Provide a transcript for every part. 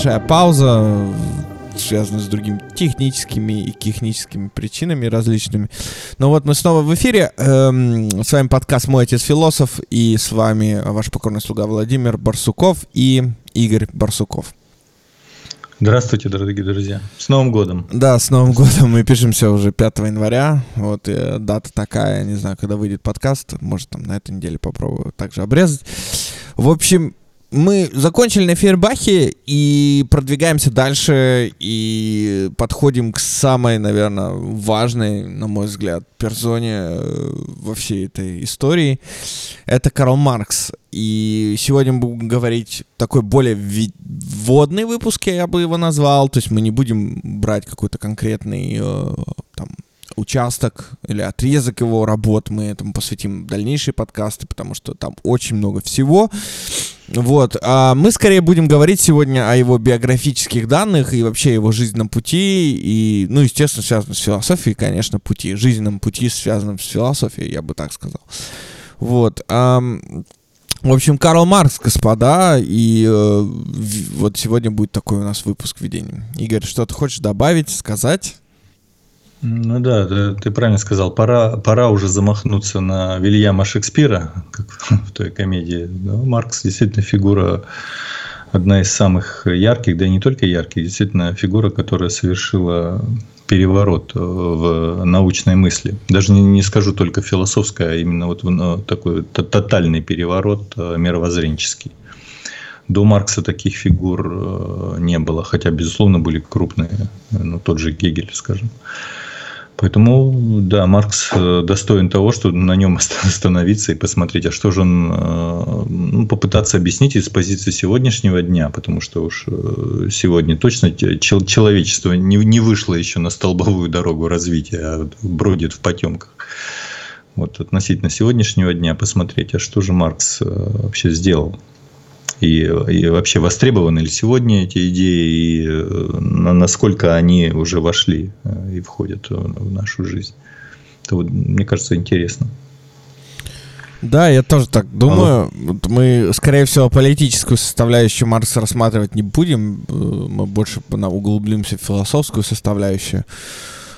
небольшая пауза, связанная с другими техническими и техническими причинами различными. Но вот мы снова в эфире. Эм, с вами подкаст «Мой отец философ» и с вами ваш покорный слуга Владимир Барсуков и Игорь Барсуков. Здравствуйте, дорогие друзья. С Новым годом. Да, с Новым годом. Мы пишемся уже 5 января. Вот и дата такая, не знаю, когда выйдет подкаст. Может, там на этой неделе попробую также обрезать. В общем, мы закончили на Фейербахе и продвигаемся дальше и подходим к самой, наверное, важной, на мой взгляд, персоне э, во всей этой истории. Это Карл Маркс. И сегодня мы будем говорить такой более вводный выпуск, я бы его назвал. То есть мы не будем брать какой-то конкретный э, там, участок или отрезок его работ. Мы этому посвятим дальнейшие подкасты, потому что там очень много всего. Вот. А мы скорее будем говорить сегодня о его биографических данных и вообще его жизненном пути. И, ну, естественно, связано с философией, конечно, пути. Жизненном пути, связанном с философией, я бы так сказал. Вот. А, в общем, Карл Маркс, господа, и э, вот сегодня будет такой у нас выпуск введения. Игорь, что ты хочешь добавить, сказать? Ну да, ты, ты правильно сказал. Пора, пора уже замахнуться на Вильяма Шекспира, как в той комедии. Но Маркс действительно фигура одна из самых ярких, да и не только ярких, действительно фигура, которая совершила переворот в научной мысли. Даже не, не скажу только философская, а именно вот ну, такой тотальный переворот э, мировоззренческий. До Маркса таких фигур э, не было, хотя, безусловно, были крупные, ну, тот же Гегель, скажем. Поэтому, да, Маркс э, достоин того, что на нем остановиться и посмотреть, а что же он, э, ну, попытаться объяснить из позиции сегодняшнего дня, потому что уж э, сегодня точно человечество не, не вышло еще на столбовую дорогу развития, а бродит в потемках. Вот относительно сегодняшнего дня посмотреть, а что же Маркс вообще сделал и, и вообще востребованы ли сегодня эти идеи, и э, насколько они уже вошли э, и входят в нашу жизнь. Это, вот, мне кажется, интересно. Да, я тоже так думаю. Алло. Мы, скорее всего, политическую составляющую Маркса рассматривать не будем. Э, мы больше углубимся в философскую составляющую.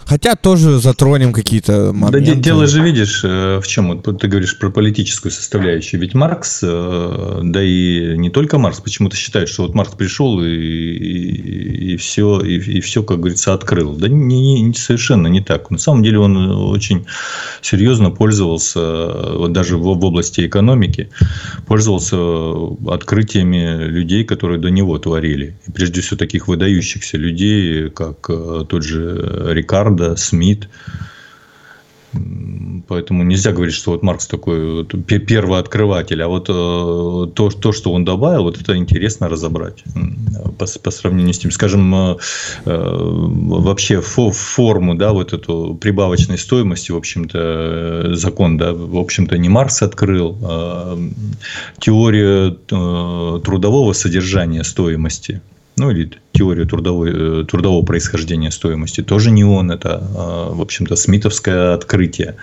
Хотя тоже затронем какие-то моменты. Да дело же видишь, э, в чем ты говоришь про политическую составляющую. Ведь Маркс, э, да и не только Маркс, почему-то считает, что вот Маркс пришел и, и, и все, и, и все, как говорится, открыл. Да не, не, совершенно не так. На самом деле он очень серьезно пользовался, вот даже в, в области экономики, пользовался открытиями людей, которые до него творили. И прежде всего таких выдающихся людей, как э, тот же Рикардо, Форда, Смит. Поэтому нельзя говорить, что вот Маркс такой вот первый открыватель, а вот э, то, то, что он добавил, вот это интересно разобрать по, по сравнению с тем, скажем, э, э, вообще фо, форму, да, вот эту прибавочной стоимости, в общем-то, закон, да, в общем-то, не Маркс открыл, а теорию трудового содержания стоимости, ну или теорию трудовой, э, трудового происхождения стоимости, тоже не он, это, а, в общем-то, смитовское открытие.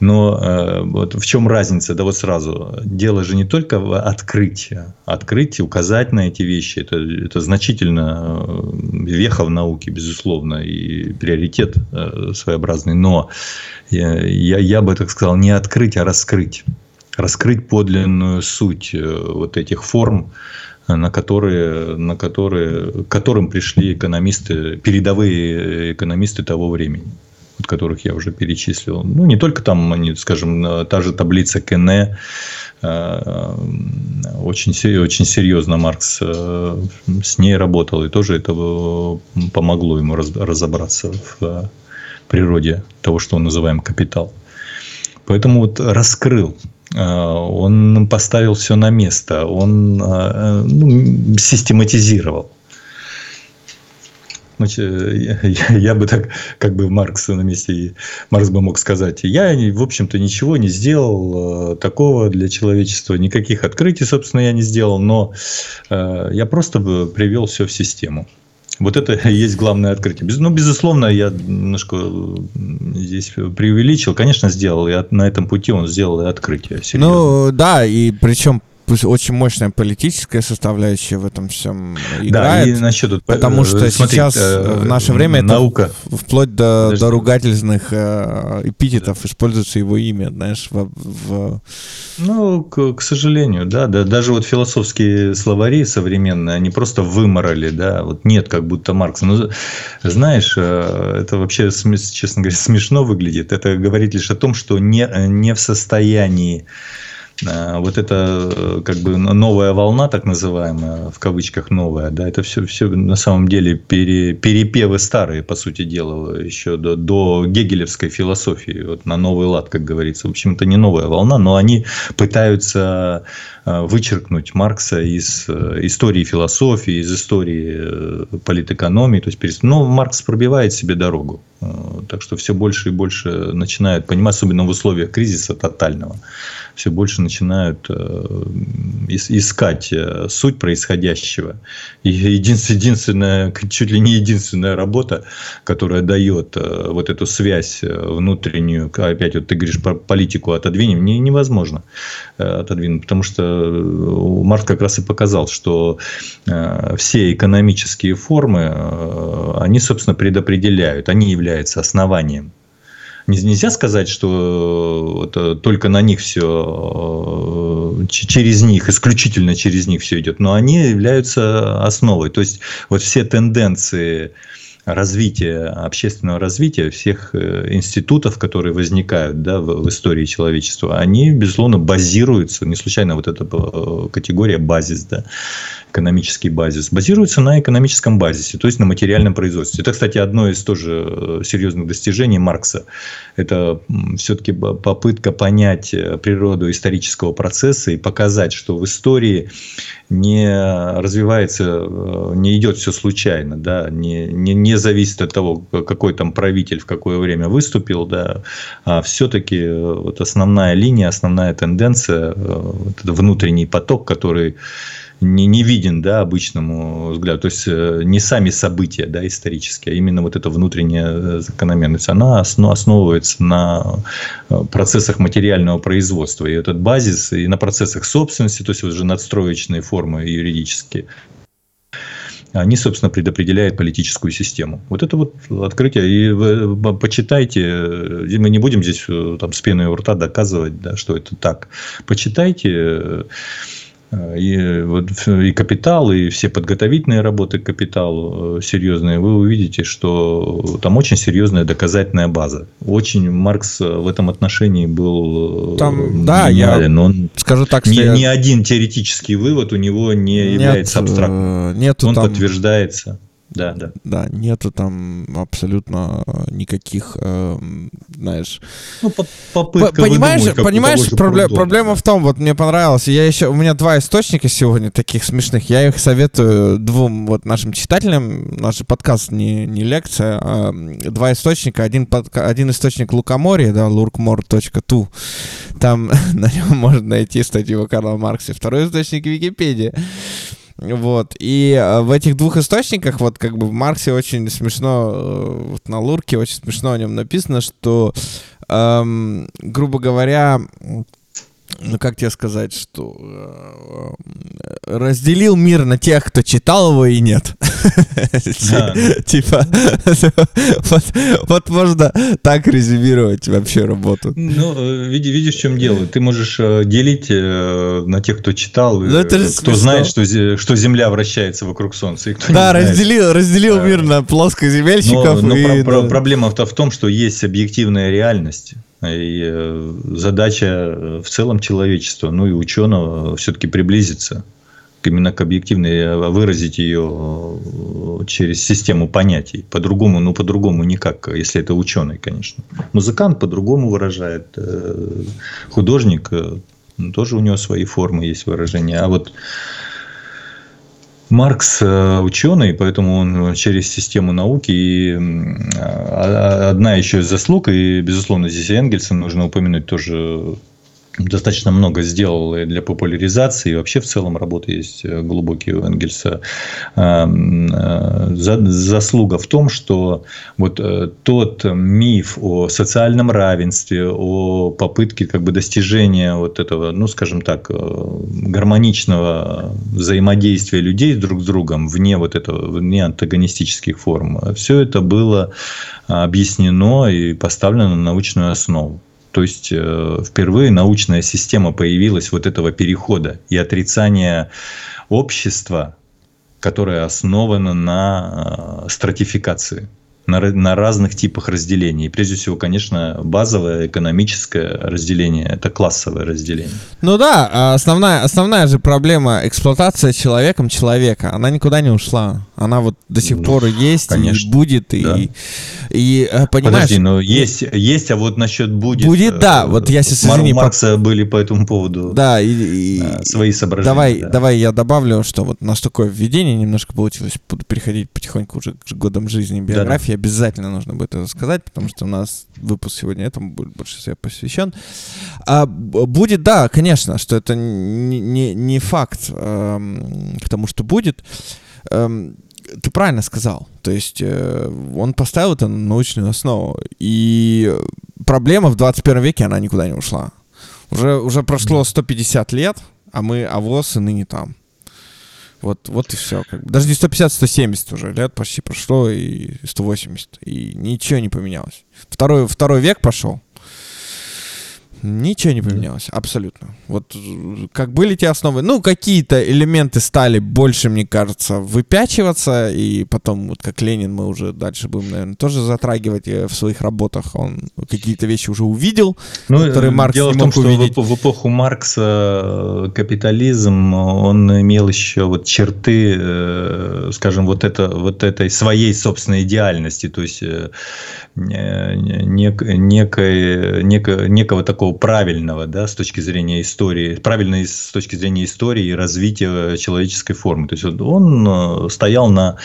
Но э, вот в чем разница? Да вот сразу. Дело же не только в открытии. Открыть, указать на эти вещи. Это, это значительно э, веха в науке, безусловно, и приоритет своеобразный. Но я, я бы так сказал, не открыть, а раскрыть. Раскрыть подлинную суть вот этих форм, на которые, на которые, к которым пришли экономисты, передовые экономисты того времени от которых я уже перечислил. Ну, не только там, они, скажем, та же таблица Кене, э, очень, очень серьезно Маркс э, с ней работал, и тоже это помогло ему разобраться в природе того, что мы называем капитал. Поэтому вот раскрыл он поставил все на место, он а, ну, систематизировал. Значит, я, я бы так, как бы Маркс на месте, Маркс бы мог сказать, я, в общем-то, ничего не сделал такого для человечества, никаких открытий, собственно, я не сделал, но я просто привел все в систему. Вот это и есть главное открытие. Ну, безусловно, я немножко здесь преувеличил. Конечно, сделал. И на этом пути он сделал и открытие. Серьезно. Ну, да, и причем очень мощная политическая составляющая в этом всем играет. Да, и насчет, потому что э, смотри, сейчас э, в наше время наука. это вплоть до, до ругательных э, эпитетов да. используется его имя, знаешь, в, в... Ну, к, к сожалению, да, да, даже вот философские словари современные, они просто выморали, да, вот нет как будто Маркса. Ну, знаешь, это вообще, честно говоря, смешно выглядит. Это говорит лишь о том, что не, не в состоянии Э, вот эта э, как бы новая волна, так называемая, в кавычках новая, да, это все, все на самом деле пере, перепевы старые, по сути дела, еще до, до гегелевской философии, вот на новый лад, как говорится. В общем, это не новая волна, но они пытаются э, вычеркнуть Маркса из истории философии, из истории политэкономии. То есть, но Маркс пробивает себе дорогу. Так что все больше и больше начинают понимать, особенно в условиях кризиса тотального все больше начинают э, искать э, суть происходящего. И единственная, чуть ли не единственная работа, которая дает э, вот эту связь внутреннюю, опять вот ты говоришь про политику отодвинем, не, невозможно отодвинуть, потому что Маркс как раз и показал, что все экономические формы, они, собственно, предопределяют, они являются основанием. Нельзя сказать, что это только на них все, э, через них, исключительно через них все идет, но они являются основой. То есть, вот все тенденции развития, общественного развития всех э, институтов, которые возникают да, в, в истории человечества, они, безусловно, базируются, не случайно вот эта э, категория базис, да, экономический базис, базируется на экономическом базисе, то есть на материальном производстве. Это, кстати, одно из тоже э, серьезных достижений Маркса. Это все-таки попытка понять э, природу исторического процесса и показать, что в истории не развивается, э, не идет все случайно, да, не, не, не зависит от того, какой там правитель в какое время выступил, да, а все-таки вот основная линия, основная тенденция, вот внутренний поток, который не, не виден да, обычному взгляду. То есть э, не сами события да, исторические, а именно вот эта внутренняя э, закономерность. Она основывается на э, процессах материального производства. И этот базис и на процессах собственности, то есть уже надстроечные формы юридические, они, собственно, предопределяют политическую систему. Вот это вот открытие. И вы почитайте, мы не будем здесь там, с пеной у рта доказывать, да, что это так. Почитайте и, вот, и капитал, и все подготовительные работы к капиталу э, серьезные, вы увидите, что там очень серьезная доказательная база. Очень Маркс в этом отношении был э, там, да, я он скажу так, что ни, я... ни один теоретический вывод у него не Нет, является абстрактным. Э, нету он там... подтверждается. Да, да. Да, нету там абсолютно никаких, э, знаешь... Ну, попытка Понимаешь, выдумать, понимаешь пробле- проблема в том, вот мне понравилось, я еще, у меня два источника сегодня таких смешных, я их советую двум вот нашим читателям, наш подкаст не, не лекция, а два источника, один, подка- один источник Лукоморье, да, lurkmore.tu, там на нем можно найти статью о Карла Марксе, второй источник Википедия. Вот. И э, в этих двух источниках, вот как бы в Марксе очень смешно, э, вот на Лурке очень смешно о нем написано, что, эм, грубо говоря, ну как тебе сказать, что э, разделил мир на тех, кто читал его и нет. Типа, вот можно так резюмировать вообще работу. Ну, э, видишь, в чем дело. Ты можешь э, делить на тех, кто читал, ну, кто знает, что Земля вращается вокруг Солнца. Да, разделил разделил мир на плоскоземельщиков. Но проблема-то в том, что есть объективная реальность. И э, задача э, в целом человечества, ну и ученого все-таки приблизиться именно к объективной, э, выразить ее через систему понятий. По-другому, ну по-другому никак, если это ученый, конечно. Музыкант по-другому выражает, художник тоже у него свои формы есть выражения. А вот Маркс э, ученый, поэтому он через систему науки. И а, одна еще из заслуг, и, безусловно, здесь Энгельса нужно упомянуть тоже достаточно много сделал для популяризации. И вообще в целом работа есть э, глубокий у Энгельса. Эм, э, заслуга в том, что вот э, тот миф о социальном равенстве, о попытке как бы достижения вот этого, ну, скажем так, гармоничного взаимодействия людей друг с другом вне вот этого, вне антагонистических форм, все это было объяснено и поставлено на научную основу. То есть э, впервые научная система появилась вот этого перехода и отрицания общества, которое основано на э, стратификации на, на разных типах разделений. И прежде всего, конечно, базовое экономическое разделение – это классовое разделение. Ну да, а основная, основная же проблема эксплуатация человеком человека, она никуда не ушла. Она вот до сих ну, пор есть конечно, и будет. Да. И, и, э, понимаешь, Подожди, но есть, есть, а вот насчет будет… Будет, да. Э, вот я сейчас, извини. Маркса по... были по этому поводу да, и, и, э, свои соображения. Давай, да. давай я добавлю, что вот у нас такое введение немножко получилось. Буду переходить потихоньку уже к годам жизни биографии. Да, да обязательно нужно будет это сказать, потому что у нас выпуск сегодня этому будет больше всего посвящен. А, будет, да, конечно, что это не, не, не факт эм, к тому, что будет. Эм, ты правильно сказал. То есть э, он поставил это на научную основу. И проблема в 21 веке, она никуда не ушла. Уже, уже прошло 150 лет, а мы, а и ныне там. Вот, вот и все. Даже не 150, 170 уже лет почти прошло, и 180. И ничего не поменялось. Второй, второй век пошел. Ничего не поменялось, абсолютно. Вот как были те основы, ну, какие-то элементы стали больше, мне кажется, выпячиваться, и потом, вот как Ленин, мы уже дальше будем, наверное, тоже затрагивать э, в своих работах. Он какие-то вещи уже увидел, ну, которые Маркс дело не мог в том, увидеть. что в, эпоху Маркса э, капитализм, он имел еще вот черты, э, скажем, вот, это, вот этой своей собственной идеальности, то есть нек, некой, некой, некого такого правильного, да, с точки зрения истории, правильной с точки зрения истории и развития человеческой формы. То есть он э, стоял на,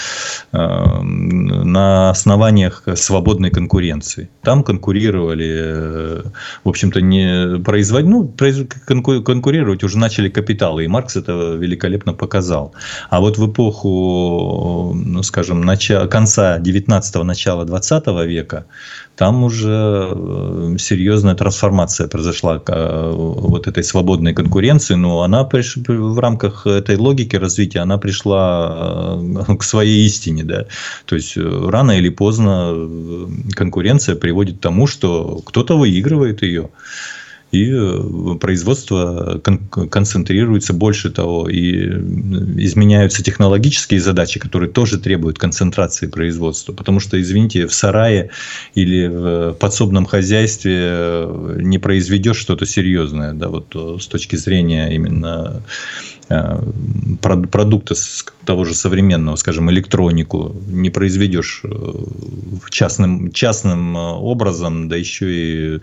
э, на основаниях свободной конкуренции. Там конкурировали, э, в общем-то, не производить, ну, конкурировать уже начали капиталы, и Маркс это великолепно показал. А вот в эпоху, ну, скажем, начала, конца 19-го, начала 20 века там уже серьезная трансформация произошла э, вот этой свободной конкуренции, но она приш... в рамках этой логики развития она пришла э, к своей истине, да. То есть рано или поздно конкуренция приводит к тому, что кто-то выигрывает ее и э, производство кон- концентрируется больше того, и изменяются технологические задачи, которые тоже требуют концентрации производства. Потому что, извините, в сарае или в подсобном хозяйстве э, не произведешь что-то серьезное, да, вот э, с точки зрения именно Э, продукта того же современного, скажем, электронику не произведешь э, частным, частным э, образом, да еще и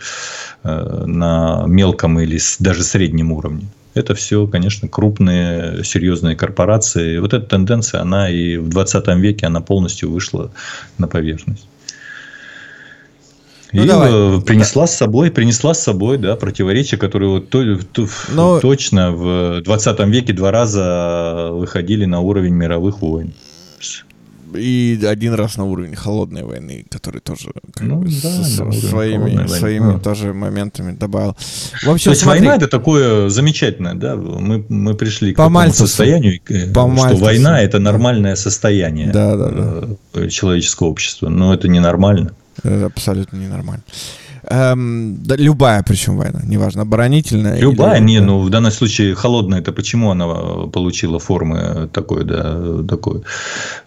на мелком или даже среднем уровне. Это все, конечно, крупные, серьезные корпорации. Вот эта тенденция, она и в 20 веке, она полностью вышла на поверхность. Ну, и давай. Э, принесла с собой, принесла с собой, да, противоречия, которые вот то, то, Но... Ну, точно в 20 веке два раза выходили на уровень мировых войн. И один раз на уровень холодной войны, который тоже ну, да, с, да, своими, своими тоже моментами добавил. В общем, То есть смотри, война это такое замечательное, да? Мы, мы пришли по к такому состоянию, по что Мальцеву. война это нормальное состояние да, да, да. Э, человеческого общества, но это ненормально. Это абсолютно ненормально. Эм, да, любая, причем война, неважно, оборонительная. Любая, или... не, ну в данном случае холодная, это почему она получила формы такой, да, такой,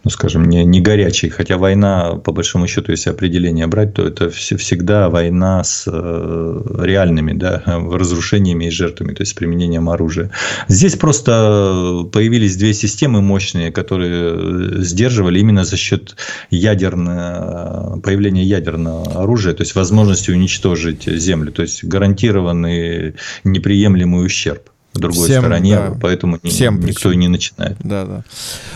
ну скажем, не, не горячей. Хотя война, по большому счету, если определение брать, то это все, всегда война с э, реальными, да, разрушениями и жертвами, то есть применением оружия. Здесь просто появились две системы мощные, которые сдерживали именно за счет ядерного, появления ядерного оружия, то есть возможности уничтожить уничтожить Землю, то есть гарантированный неприемлемый ущерб. другой Всем, стороне, да. поэтому Всем никто причем. и не начинает. Да, да.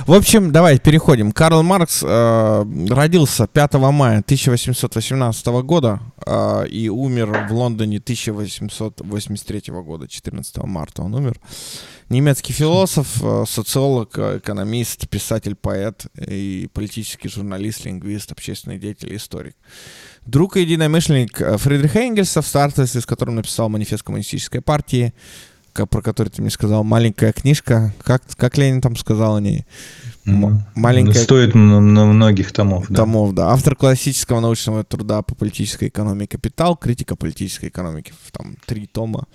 В общем, давай переходим. Карл Маркс э, родился 5 мая 1818 года э, и умер в Лондоне 1883 года, 14 марта он умер. Немецкий философ, э, социолог, экономист, писатель, поэт и политический журналист, лингвист, общественный деятель, историк. Друг и единомышленник э, Фридриха Энгельса, в старстве, с которым написал манифест коммунистической партии, про который ты мне сказал, маленькая книжка. Как, как Ленин там сказал о ней? М- маленькая- Стоит на многих томов. да. Томов, да. Автор классического научного труда по политической экономии «Капитал», критика политической экономики, там три тома.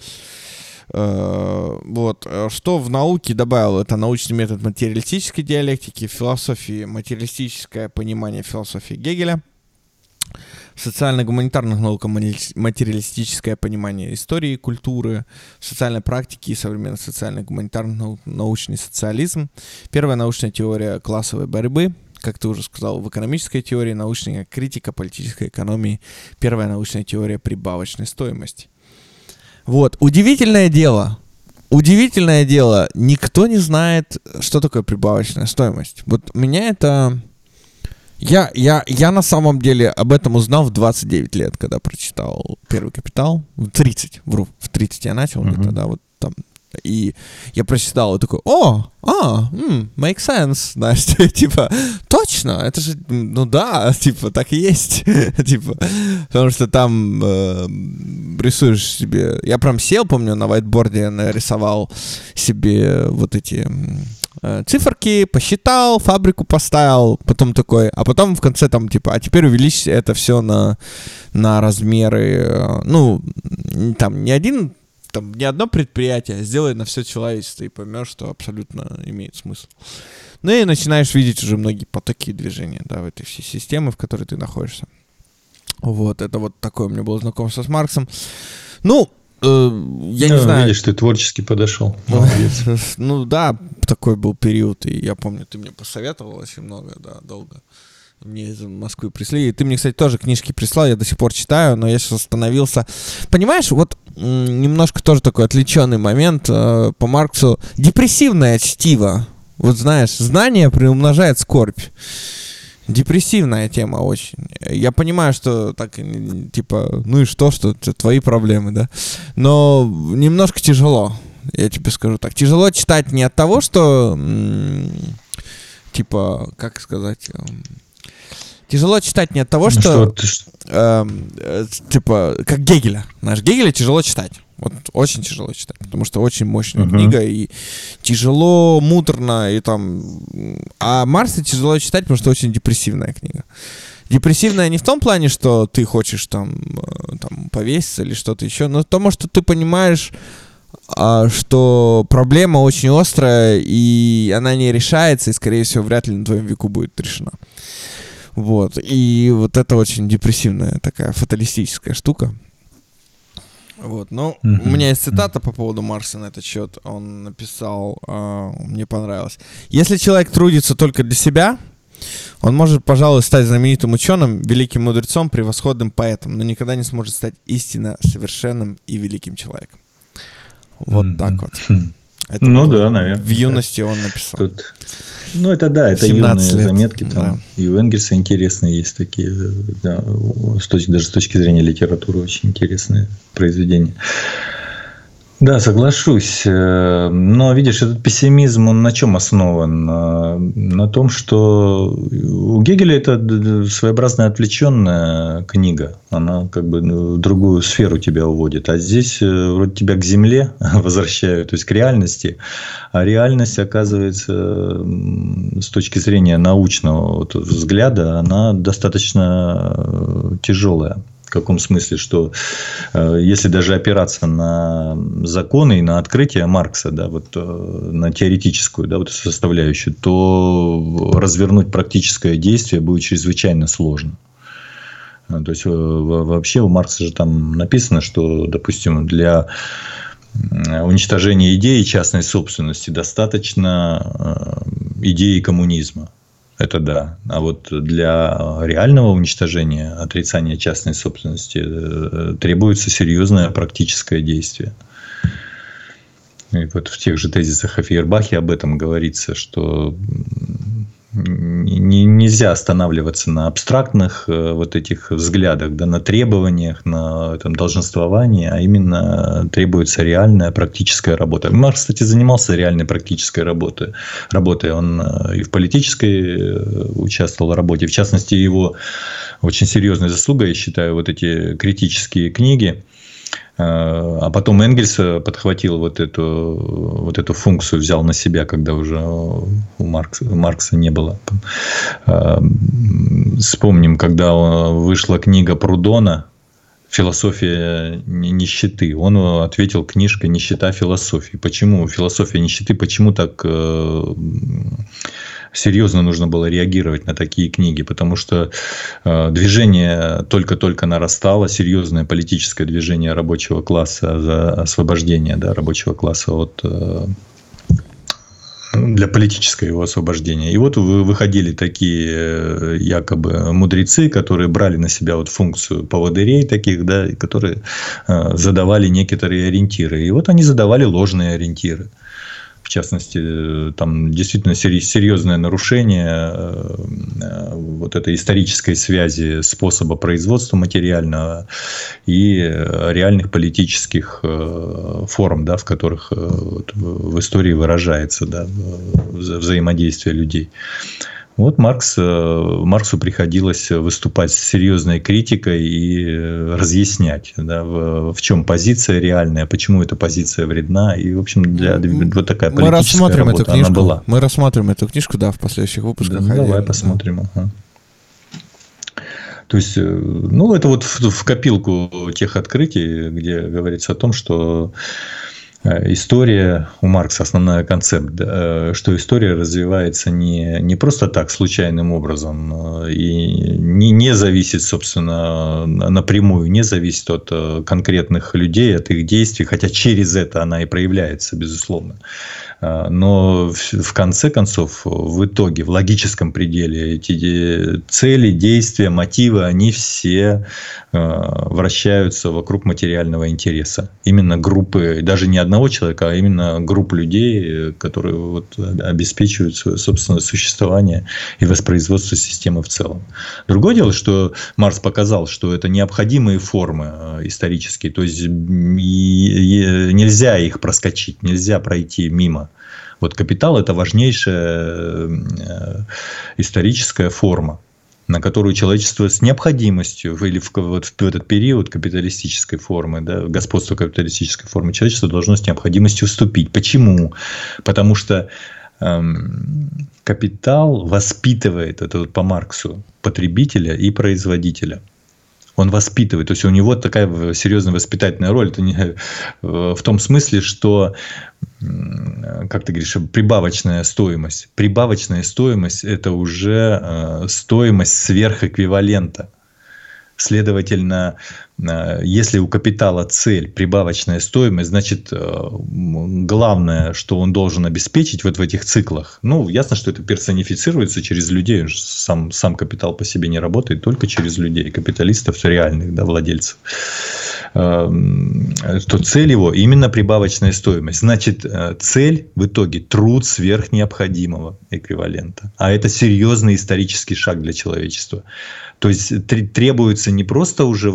Э, Вот. Что в науке добавил? Это научный метод материалистической диалектики, философии материалистическое понимание философии Гегеля, социально-гуманитарных мани- материалистическое понимание истории культуры, социальной практике и современных социально-гуманитарных наук научный социализм, первая научная теория классовой борьбы, как ты уже сказал, в экономической теории научная критика политической экономии, первая научная теория прибавочной стоимости. Вот, удивительное дело, удивительное дело, никто не знает, что такое прибавочная стоимость. Вот меня это... Я, я, я на самом деле об этом узнал в 29 лет, когда прочитал «Первый капитал». В 30, вру, в 30 я начал Мгм. где-то, да, вот там. И я прочитал и такой, о, а, м, make sense, знаешь, типа, точно, это же, ну да, типа, так и есть, типа, потому что там э, рисуешь себе, я прям сел, помню, на вайтборде нарисовал себе вот эти циферки, посчитал, фабрику поставил, потом такой, а потом в конце там, типа, а теперь увеличь это все на, на размеры, э, ну, там, не один там не одно предприятие, а сделай на все человечество и поймешь, что абсолютно имеет смысл. Ну и начинаешь видеть уже многие потоки движения, да, в этой всей системе, в которой ты находишься. Вот, это вот такое у меня было знакомство с Марксом. Ну, э, я не Ну, знаю. Видишь, ты творчески подошел. Молодец. Ну да, такой был период, и я помню, ты мне посоветовал очень много, да, долго. Мне из Москвы прислали. И ты мне, кстати, тоже книжки прислал, я до сих пор читаю, но я сейчас остановился. Понимаешь, вот немножко тоже такой отвлеченный момент э, по Марксу. Депрессивное чтиво. Вот знаешь, знание приумножает скорбь. Депрессивная тема очень. Я понимаю, что так, типа, ну и что, что это твои проблемы, да? Но немножко тяжело, я тебе скажу так. Тяжело читать не от того, что, типа, как сказать... эм, Тяжело читать не от того, Ну, что, ты ж- эм, э, типа, как Гегеля. Знаешь, Гегеля тяжело читать. Вот очень тяжело читать, потому что очень мощная Мгм. книга, и тяжело, муторно, и там... А Марса тяжело читать, потому что очень депрессивная книга. Депрессивная не в том плане, что ты хочешь там, э, там повеситься или что-то еще, но потому что ты понимаешь, а, что проблема очень острая, и она не решается, и, скорее всего, вряд ли на твоем веку будет решена. Вот. И вот это очень депрессивная такая фаталистическая штука. Вот, ну, у меня есть цитата по поводу Марса на этот счет. Он написал, а, мне понравилось. Если человек трудится только для себя, он может, пожалуй, стать знаменитым ученым, великим мудрецом, превосходным поэтом, но никогда не сможет стать истинно совершенным и великим человеком. Вот так вот. Это Ну да, наверное. В юности он написал. Тут- Ну, это да, это 17 юные лет, заметки там. да. И у Энгельса интересные есть такие, да, с точки, даже с точки зрения литературы очень интересные произведения. Да, соглашусь. Э, Но, видишь, этот пессимизм, он на чем основан? На, на том, что у Гегеля это своеобразная отвлеченная книга. Она как бы ну, в другую сферу тебя уводит. А здесь э, вроде тебя к земле возвращают, то есть к реальности. А реальность, оказывается, с точки зрения научного взгляда, она достаточно э, тяжелая. Каком смысле, что э, если даже опираться на законы и на открытие Маркса, да, вот э, на теоретическую, да, вот составляющую, то развернуть практическое действие будет чрезвычайно сложно. А, То есть э, во- вообще у Маркса же там написано, что, допустим, для уничтожения идеи частной собственности достаточно э, идеи коммунизма. Это да. А вот для реального уничтожения, отрицания частной собственности э, требуется серьезное практическое действие. И вот в тех же тезисах о Фейербахе об этом говорится, что не, нельзя останавливаться на абстрактных э, вот этих взглядах, да, на требованиях, на там, долженствовании, а именно требуется реальная практическая работа. Маркс, кстати, занимался реальной практической работой. работой. Он э, и в политической э, участвовал в работе. В частности, его очень серьезной заслугой, я считаю, вот эти критические книги, а потом Энгельс подхватил вот эту, вот эту функцию, взял на себя, когда уже у Маркса, Маркса не было. Вспомним, когда вышла книга Прудона «Философия нищеты». Он ответил книжкой «Нищета философии». Почему философия нищеты? Почему так э, серьезно нужно было реагировать на такие книги, потому что э, движение только-только нарастало, серьезное политическое движение рабочего класса за освобождение да, рабочего класса от э, для политического его освобождения. И вот выходили такие э, якобы мудрецы, которые брали на себя вот функцию поводырей таких, да, которые задавали некоторые ориентиры. И вот они задавали ложные ориентиры частности, там действительно серьезное нарушение э, э, вот этой исторической связи способа производства материального и реальных политических э, форм, да, в которых в истории выражается да, взаимодействие людей. Вот Маркс, э, Марксу приходилось выступать с серьезной критикой и э, разъяснять, да, в, в чем позиция реальная, почему эта позиция вредна. И, в общем, для, вот такая политическая Мы рассмотрим работа, эту книжку, она была. Мы рассмотрим эту книжку, да, в последующих выпусках. Да, давай посмотрим. Ага. То есть, э, ну, это вот в, в копилку тех открытий, где говорится о том, что Э, история у Маркса основной концепт, э, что история развивается не, не просто так, случайным образом, э, и не, не зависит, собственно, напрямую, не зависит от конкретных людей, от их действий, хотя через это она и проявляется, безусловно. А, но в конце концов, в итоге, в логическом пределе, эти цели, действия, мотивы, они все а, вращаются вокруг материального интереса. Именно группы, даже не одного человека, а именно групп людей, которые вот обеспечивают свое собственное существование и воспроизводство системы в целом. Другое дело, что Марс показал, что это необходимые формы а, исторические, то есть нельзя их проскочить, нельзя пройти мимо. Вот капитал – это важнейшая э, историческая форма на которую человечество с необходимостью или в, вот в этот период капиталистической формы, да, господства капиталистической формы, человечество должно с необходимостью вступить. Почему? Потому что эм, капитал воспитывает, это вот по Марксу, потребителя и производителя он воспитывает. То есть у него такая серьезная воспитательная роль. Это не, э, в том смысле, что, как ты говоришь, прибавочная стоимость. Прибавочная стоимость – это уже э, стоимость сверхэквивалента. Следовательно, если у капитала цель прибавочная стоимость, значит, э, главное, что он должен обеспечить вот в этих циклах, ну, ясно, что это персонифицируется через людей, сам, сам капитал по себе не работает, только через людей, капиталистов реальных, да, владельцев, эм, то цель его именно прибавочная стоимость. Значит, э, цель в итоге труд сверх необходимого эквивалента. А это серьезный исторический шаг для человечества. То есть требуется не просто уже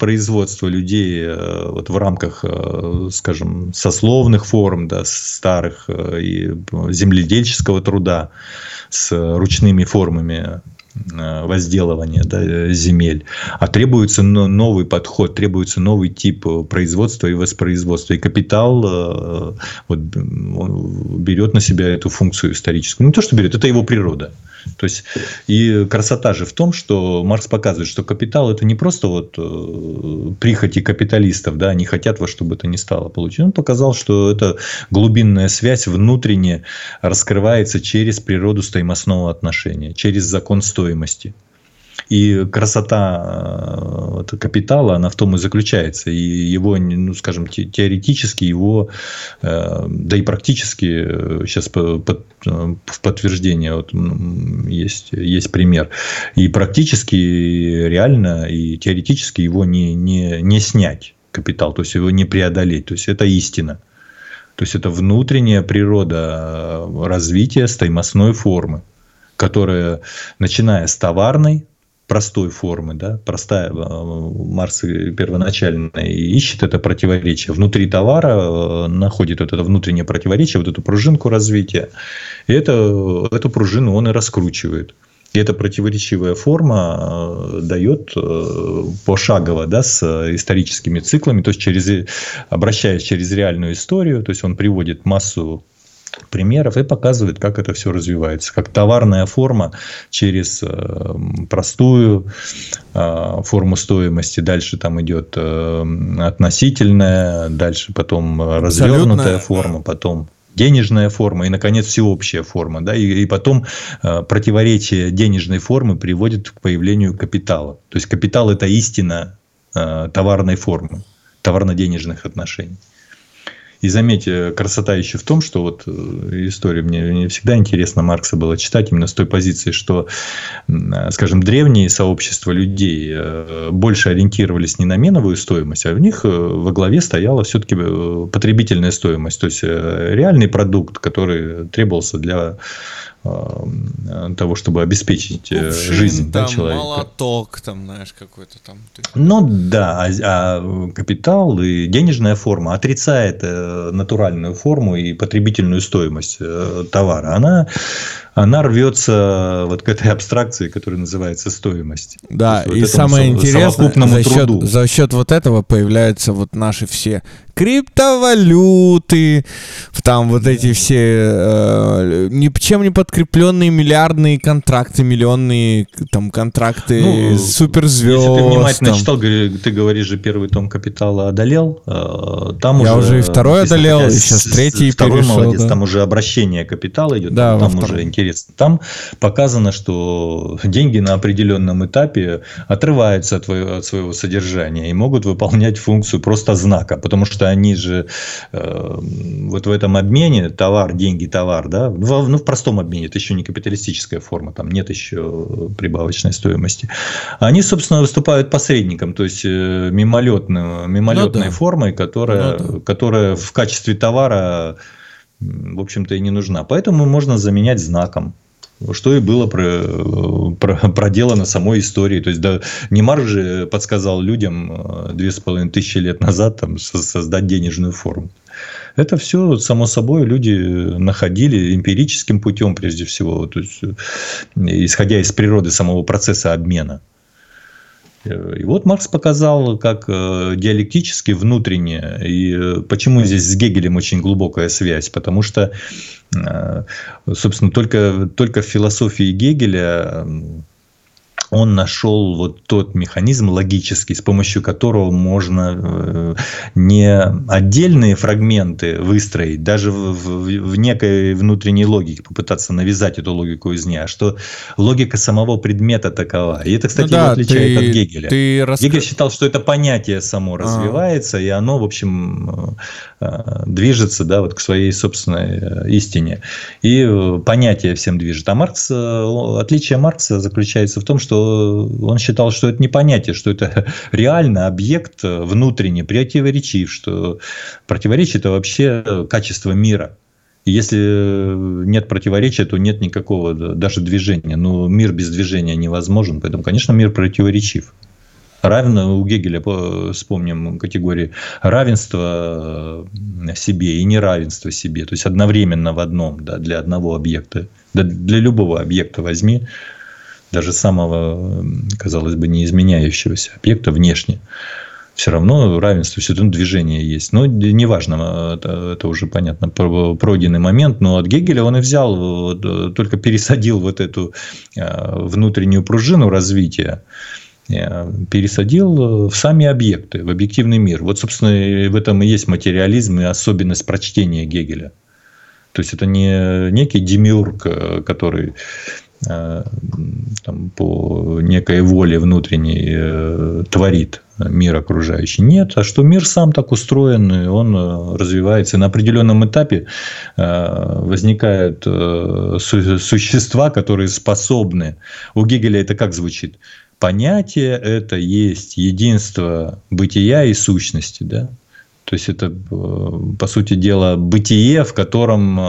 воспроизводство людей э, вот в рамках, э, скажем, сословных форм, да, старых э, и земледельческого труда с ручными формами возделывания да, земель, а требуется новый подход, требуется новый тип производства и воспроизводства. И капитал вот, берет на себя эту функцию историческую. Не то, что берет, это его природа. То есть, и красота же в том, что Маркс показывает, что капитал – это не просто вот э, прихоти капиталистов, да, они хотят во что бы то ни стало получить. Он показал, что это глубинная связь внутренне раскрывается через природу стоимостного отношения, через закон стоимости. И красота э, капитала, она в том и заключается. И его, ну, скажем, теоретически его, э, да и практически сейчас э, в подтверждение вот есть, есть пример. И практически, реально, и теоретически его не, не, не снять капитал, то есть его не преодолеть. То есть это истина. То есть это внутренняя природа развития стоимостной формы, которая, начиная с товарной, простой формы, да, простая, Марс первоначально ищет это противоречие. Внутри товара находит вот это внутреннее противоречие, вот эту пружинку развития. И это, эту пружину он и раскручивает. И эта противоречивая форма э, дает э, пошагово да, с историческими циклами, то есть через, обращаясь через реальную историю, то есть он приводит массу примеров и показывает, как это все развивается. Как товарная форма через э, простую форму стоимости. Дальше там идет относительная, дальше потом развернутая форма, потом денежная форма и, наконец, всеобщая форма. Да? И, и потом э, противоречие денежной формы приводит к появлению капитала. То есть капитал – это истина э, товарной формы, товарно-денежных отношений. И заметьте, красота еще в том, что вот э, историю мне, мне всегда интересно Маркса было читать именно с той позиции, что, скажем, древние сообщества людей э, больше ориентировались не на меновую стоимость, а в них э, во главе стояла все-таки потребительная стоимость, то есть реальный продукт, который требовался для Э, того, чтобы обеспечить э, Кувшин, жизнь там, да, человека. молоток, там, знаешь, какой-то там. Ну да, а, а капитал и денежная форма отрицает э, натуральную форму и потребительную стоимость товара. Она она рвется вот к этой абстракции, которая называется стоимость. Да, и вот самое интересное, за счет, за счет вот этого появляются вот наши все криптовалюты, там вот эти все э, ничем не подкрепленные миллиардные контракты, миллионные там контракты ну, суперзвезд. Если ты внимательно там. читал, ты говоришь же первый том «Капитала» одолел, э, там Я уже, уже и второй одолел, и сейчас третий второй перешел. молодец, да. там уже обращение капитала идет, да, там уже интересно. Там показано, что деньги на определенном этапе отрываются от, от своего содержания и могут выполнять функцию просто знака, потому что они же э, вот в этом обмене товар, деньги, товар, да, в, ну, в простом обмене, это еще не капиталистическая форма, там нет еще прибавочной стоимости. Они, собственно, выступают посредником, то есть э, мимолетной, мимолетной ну, да. формой, которая, ну, да. которая в качестве товара в общем-то, и не нужна. Поэтому можно заменять знаком что и было про, про, проделано самой историей. То есть, да, Немар же подсказал людям э, две с половиной тысячи лет назад там, создать денежную форму. Это все, само собой, люди находили эмпирическим путем, прежде всего, то есть, э, исходя из природы самого процесса обмена. И вот Маркс показал, как э, диалектически внутренне, и почему здесь с Гегелем очень глубокая связь, потому что Э, собственно, только, только в философии Гегеля он нашел вот тот механизм логический, с помощью которого можно э, не отдельные фрагменты выстроить, даже в, в, в некой внутренней логике, попытаться навязать эту логику из нее, а что логика самого предмета такова. И это, кстати, ну да, его отличает ты, от Гегеля. Ты раска... Гегель считал, что это понятие само а. развивается, а. и оно, в общем, э, движется да, вот к своей собственной э, истине. И понятие всем движет. А Маркс, отличие Маркса заключается в том, что он считал, что это не понятие, что это реально объект внутренне противоречив, что противоречие – это вообще качество мира. И если нет противоречия, то нет никакого даже движения. Но мир без движения невозможен. Поэтому, конечно, мир противоречив. Равно у Гегеля, вспомним категории равенства себе и неравенства себе. То есть одновременно в одном, да, для одного объекта. Да, для любого объекта возьми даже самого, казалось бы, не изменяющегося объекта внешне, все равно равенство, все равно движение есть. Но неважно, это, это уже понятно, пройденный момент. Но от Гегеля он и взял, только пересадил вот эту а, внутреннюю пружину развития пересадил в сами объекты, в объективный мир. Вот, собственно, в этом и есть материализм и особенность прочтения Гегеля. То есть это не некий демиург, э, который Э, там, по некой воле внутренней э, творит мир окружающий. Нет, а что мир сам так устроен, и он э, развивается. И на определенном этапе возникают существа, которые способны. У Гегеля это как звучит? Понятие это есть единство бытия и сущности. Да? То есть это, э, по сути дела, бытие, в котором э,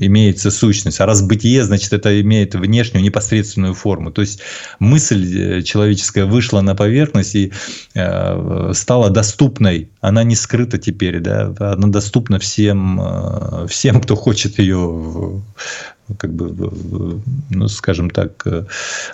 имеется сущность. А раз бытие, значит, это имеет внешнюю непосредственную форму. То есть мысль э, человеческая вышла на поверхность и стала доступной. Она не скрыта теперь, да? она доступна всем, всем, кто хочет ее, как бы, ну, скажем так,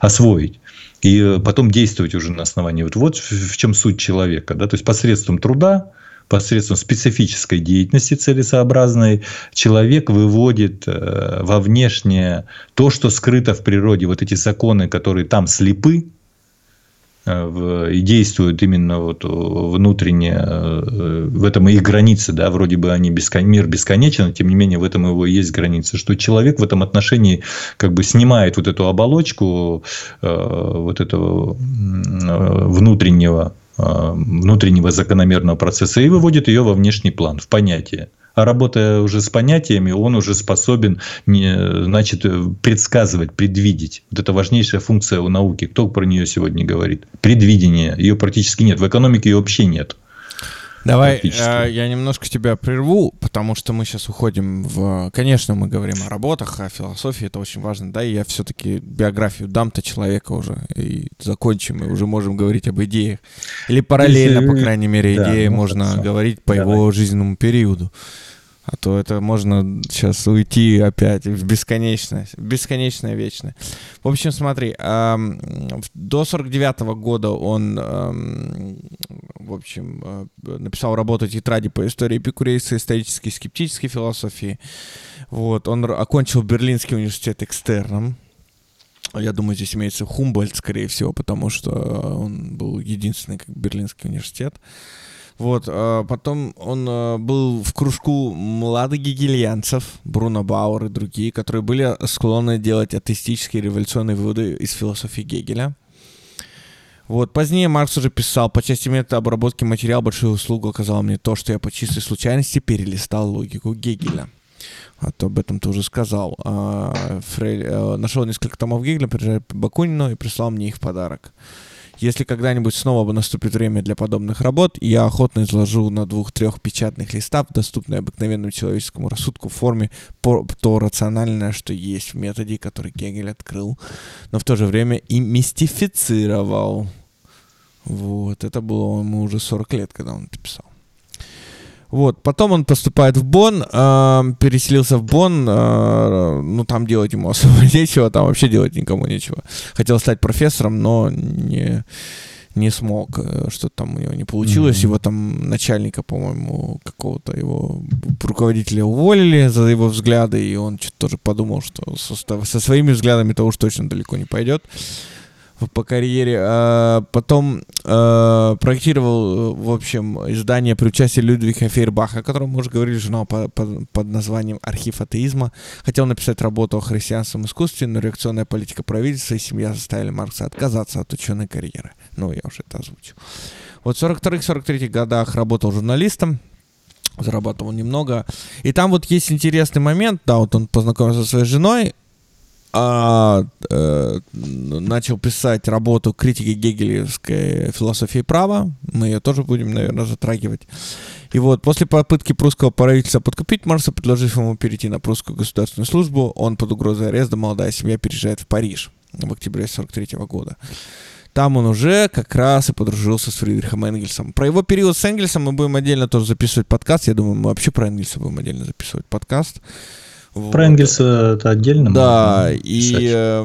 освоить и э, потом действовать уже на основании. Вот, вот в чем суть человека. Да? То есть посредством труда, посредством специфической деятельности целесообразной человек выводит э, во внешнее то, что скрыто в природе. Вот эти законы, которые там слепы, и действуют именно вот внутренне, э, в этом и их границы, да, вроде бы они бескон... мир бесконечен, тем не менее в этом его и есть границы, что человек в этом отношении как бы снимает вот эту оболочку э, вот этого внутреннего внутреннего закономерного процесса и выводит ее во внешний план, в понятие работая уже с понятиями, он уже способен не, значит, предсказывать, предвидеть. Вот это важнейшая функция у науки. Кто про нее сегодня говорит? Предвидение. Ее практически нет. В экономике ее вообще нет. Давай э, я немножко тебя прерву, потому что мы сейчас уходим в... Конечно, мы говорим о работах, о философии, это очень важно, да, и я все-таки биографию дам-то человека уже, и закончим, и уже можем говорить об идеях. Или параллельно, по крайней мере, да, идеи можно говорить по Давай. его жизненному периоду. А то это можно сейчас уйти опять в бесконечность, в бесконечное вечное. В общем, смотри, эм, до 49 -го года он, эм, в общем, э, написал работу «Тетради по истории эпикурейской, исторической и скептической философии». Вот, он окончил Берлинский университет экстерном. Я думаю, здесь имеется Хумбольд, скорее всего, потому что он был единственный как Берлинский университет. Вот, а потом он а, был в кружку младогигельянцев, Бруно Бауэр и другие, которые были склонны делать атеистические революционные выводы из философии Гегеля. Вот, позднее Маркс уже писал, по части метода обработки материала большую услугу оказало мне то, что я по чистой случайности перелистал логику Гегеля. А то об этом ты уже сказал. А, Фрель а, нашел несколько томов Гегеля, приезжал Бакунину и прислал мне их в подарок. Если когда-нибудь снова наступит время для подобных работ, я охотно изложу на двух-трех печатных листах, доступные обыкновенному человеческому рассудку в форме то рациональное, что есть в методе, который Гегель открыл, но в то же время и мистифицировал. Вот, это было ему уже 40 лет, когда он это писал. Вот, потом он поступает в Бонн, э, переселился в Бонн, э, ну там делать ему особо нечего, там вообще делать никому нечего. Хотел стать профессором, но не, не смог, э, что-то там у него не получилось. Mm-hmm. Его там начальника, по-моему, какого-то его руководителя уволили за его взгляды, и он что-то тоже подумал, что со, со своими взглядами-то уж точно далеко не пойдет по карьере. А потом а, проектировал, в общем, издание при участии Людвига Фейербаха, о котором мы уже говорили, журнал по, по, под названием «Архив атеизма». Хотел написать работу о христианском искусстве, но реакционная политика правительства и семья заставили Маркса отказаться от ученой карьеры. Ну, я уже это озвучил. Вот в 42-43 годах работал журналистом, зарабатывал немного. И там вот есть интересный момент, да, вот он познакомился со своей женой, а, э, начал писать работу критики гегелевской философии права. Мы ее тоже будем, наверное, затрагивать. И вот после попытки прусского правительства подкупить Марса, предложив ему перейти на прусскую государственную службу, он под угрозой ареста, молодая семья переезжает в Париж в октябре 43 года. Там он уже как раз и подружился с Фридрихом Энгельсом. Про его период с Энгельсом мы будем отдельно тоже записывать подкаст. Я думаю, мы вообще про Энгельса будем отдельно записывать подкаст. Про Энгельса это отдельно. Да, и, э,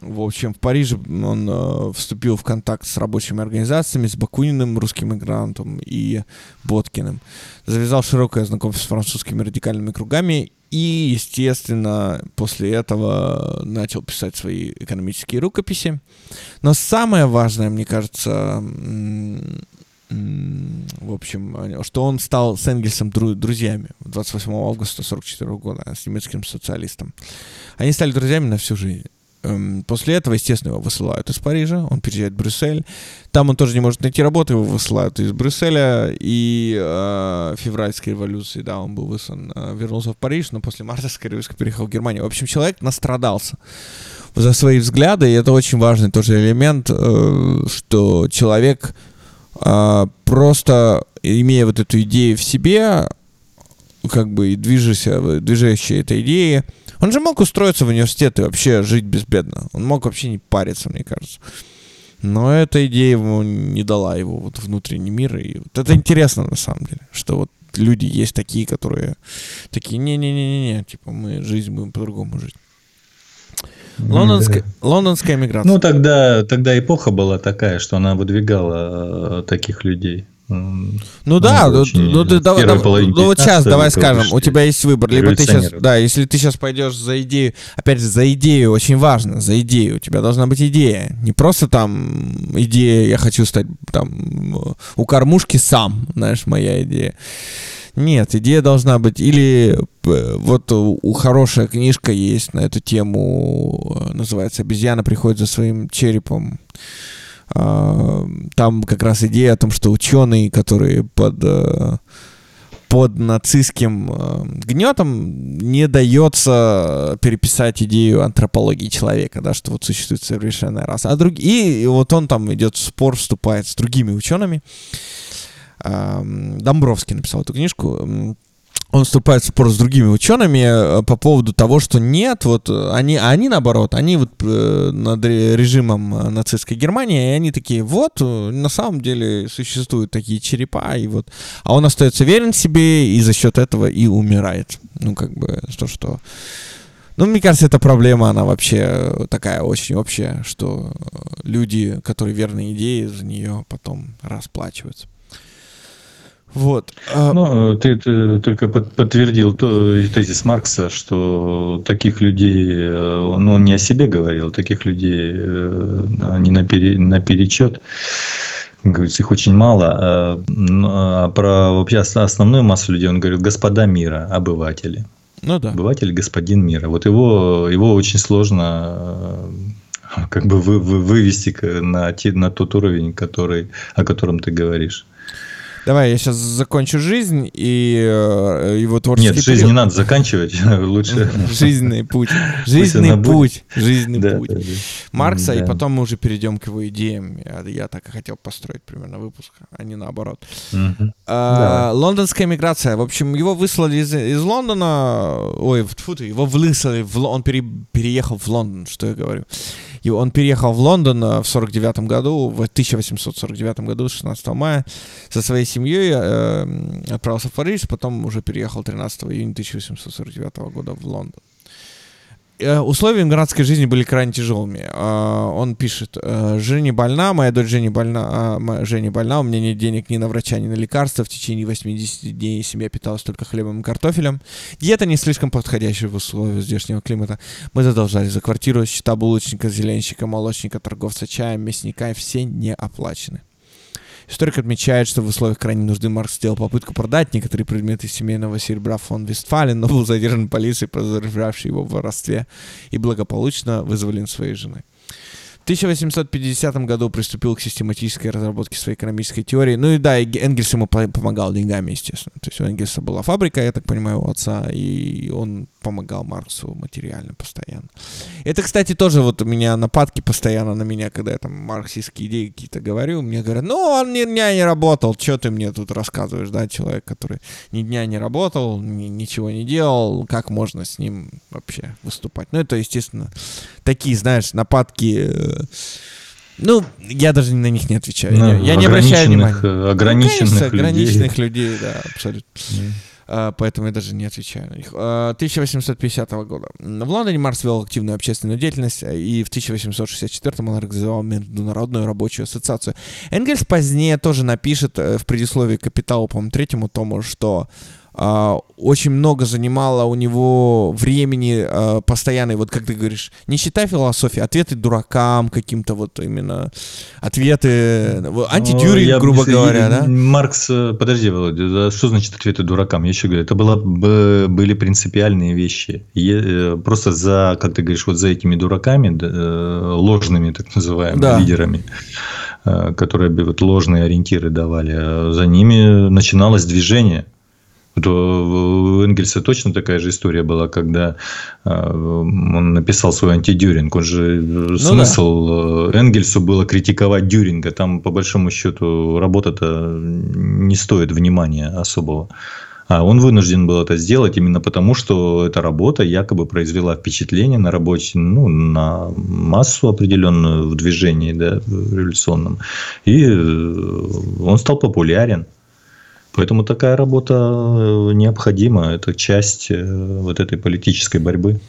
в общем, в Париже он э, вступил в контакт с рабочими организациями, с Бакуниным, русским мигрантом и Боткиным. Завязал широкое знакомство с французскими радикальными кругами и, естественно, после этого начал писать свои экономические рукописи. Но самое важное, мне кажется, в общем, что он стал с Энгельсом друзьями 28 августа 44 года с немецким социалистом. Они стали друзьями на всю жизнь. Эм, после этого, естественно, его высылают из Парижа, он переезжает в Брюссель. Там он тоже не может найти работу, его высылают из Брюсселя. И э, февральской революции, да, он был выслан, э, вернулся в Париж, но после мартовской революции переехал в Германию. В общем, человек настрадался за свои взгляды, и это очень важный тоже элемент, э, что человек просто имея вот эту идею в себе, как бы и движешься, движущей этой идеей, он же мог устроиться в университет и вообще жить безбедно. Он мог вообще не париться, мне кажется. Но эта идея ему не дала его вот внутренний мир. И вот это интересно на самом деле, что вот люди есть такие, которые такие, не-не-не-не, типа мы жизнь будем по-другому жить. Лондонская, да. лондонская миграция. Ну, тогда, тогда эпоха была такая, что она выдвигала э, таких людей. Ну да, ну, ну, ты, давай, давай, ну вот сейчас давай скажем, у тебя есть выбор, либо ты сейчас, да, если ты сейчас пойдешь за идею, опять же, за идею очень важно, за идею, у тебя должна быть идея, не просто там идея, я хочу стать там у кормушки сам, знаешь, моя идея. Нет, идея должна быть или вот у хорошая книжка есть на эту тему, называется «Обезьяна приходит за своим черепом». А, там как раз идея о том, что ученые, которые под э, под нацистским э, гнетом не дается переписать идею антропологии человека, да, что вот существует совершенная раса. А друг... И вот он там идет в спор, вступает с другими учеными. Домбровский написал эту книжку он вступает в спор с другими учеными э, по поводу того, что нет, вот они, они наоборот, они вот э, над режимом э, нацистской Германии, и они такие, вот, на самом деле существуют такие черепа, и вот, а он остается верен себе, и за счет этого и умирает. Ну, как бы, то, что... Ну, мне кажется, эта проблема, она вообще такая очень общая, что люди, которые верны идеи, за нее потом расплачиваются. Вот. А ну, ты, ты только подтвердил то, тезис Маркса, что таких людей, э, ну, он не о себе говорил, таких людей, э, они напере, наперечет. Говорится, их очень мало. А, а про вообще основную массу людей он говорит, господа мира, обыватели. Ну да. Обыватель, господин мира. Вот его, его очень сложно э, как бы вы, вы, вывести на, на тот уровень, который, о котором ты говоришь. Давай, я сейчас закончу жизнь и э, его творческий Нет, жизнь не надо заканчивать, лучше... Жизненный путь. Жизненный путь. Жизненный да, путь. Да, да. Маркса, и потом мы уже перейдем к его идеям. Я, я так и хотел построить примерно выпуск, а не наоборот. Угу. А, лондонская миграция. В общем, его выслали из, из Лондона... Ой, фу ты, его выслали, в, он пере, переехал в Лондон, что я говорю. И он переехал в Лондон э, в 49 году, в 1849 году, 16 мая, со своей семьей э, отправился в Париж, потом уже переехал 13 июня 1849 года в Лондон. Э, условия иммигрантской жизни были крайне тяжелыми. А, он пишет, «Э, Женя больна, моя дочь Женя больна, а, Женя больна, у меня нет денег ни на врача, ни на лекарства. В течение 80 дней семья питалась только хлебом и картофелем. Диета не слишком подходящая в условиях здешнего климата. Мы задолжали за квартиру, счета булочника, зеленщика, молочника, торговца чаем, мясника, все не оплачены. Историк отмечает, что в условиях крайней нужды Маркс сделал попытку продать некоторые предметы семейного серебра фон Вестфален, но был задержан полицией, подозревавшей его в воровстве, и благополучно вызволен своей женой. В 1850 году приступил к систематической разработке своей экономической теории. Ну и да, Энгельс ему помогал деньгами, естественно. То есть у Энгельса была фабрика, я так понимаю, у отца, и он помогал Марксу материально постоянно. Это, кстати, тоже вот у меня нападки постоянно на меня, когда я там марксистские идеи какие-то говорю, мне говорят, ну, он ни дня не работал, что ты мне тут рассказываешь, да, человек, который ни дня не работал, ни, ничего не делал, как можно с ним вообще выступать? Ну, это, естественно, такие, знаешь, нападки э, ну, я даже на них не отвечаю. Ну, я, я не обращаю внимания. Ограниченных ну, конечно, людей. ограниченных людей, да, абсолютно. Uh, поэтому я даже не отвечаю на них. Uh, 1850 года. В Лондоне Марс вел активную общественную деятельность, и в 1864 он организовал Международную рабочую ассоциацию. Энгельс позднее тоже напишет э, в предисловии к «Капиталу», по-моему, третьему тому, что очень много занимало у него времени uh, постоянной, вот как ты говоришь, не считай философии, ответы дуракам каким-то вот именно, ответы, ну, антидюринг, грубо я, говоря, да? Маркс, э, подожди, Володя, что значит ответы дуракам? Я еще говорю, это было, были принципиальные вещи. Е, просто за, как ты говоришь, вот за этими дураками, э, ложными так называемыми да. лидерами, которые вот ложные ориентиры давали, за ними начиналось движение. Вот у Энгельса точно такая же история была, когда он написал свой антидюринг. Он же ну, смысл да. Энгельсу было критиковать Дюринга. Там, по большому счету, работа-то не стоит внимания особого. А он вынужден был это сделать именно потому, что эта работа якобы произвела впечатление на работе, ну, на массу определенную в движении да, революционном. И э, он стал популярен. Поэтому такая работа э, необходима. Это часть э, вот этой политической борьбы.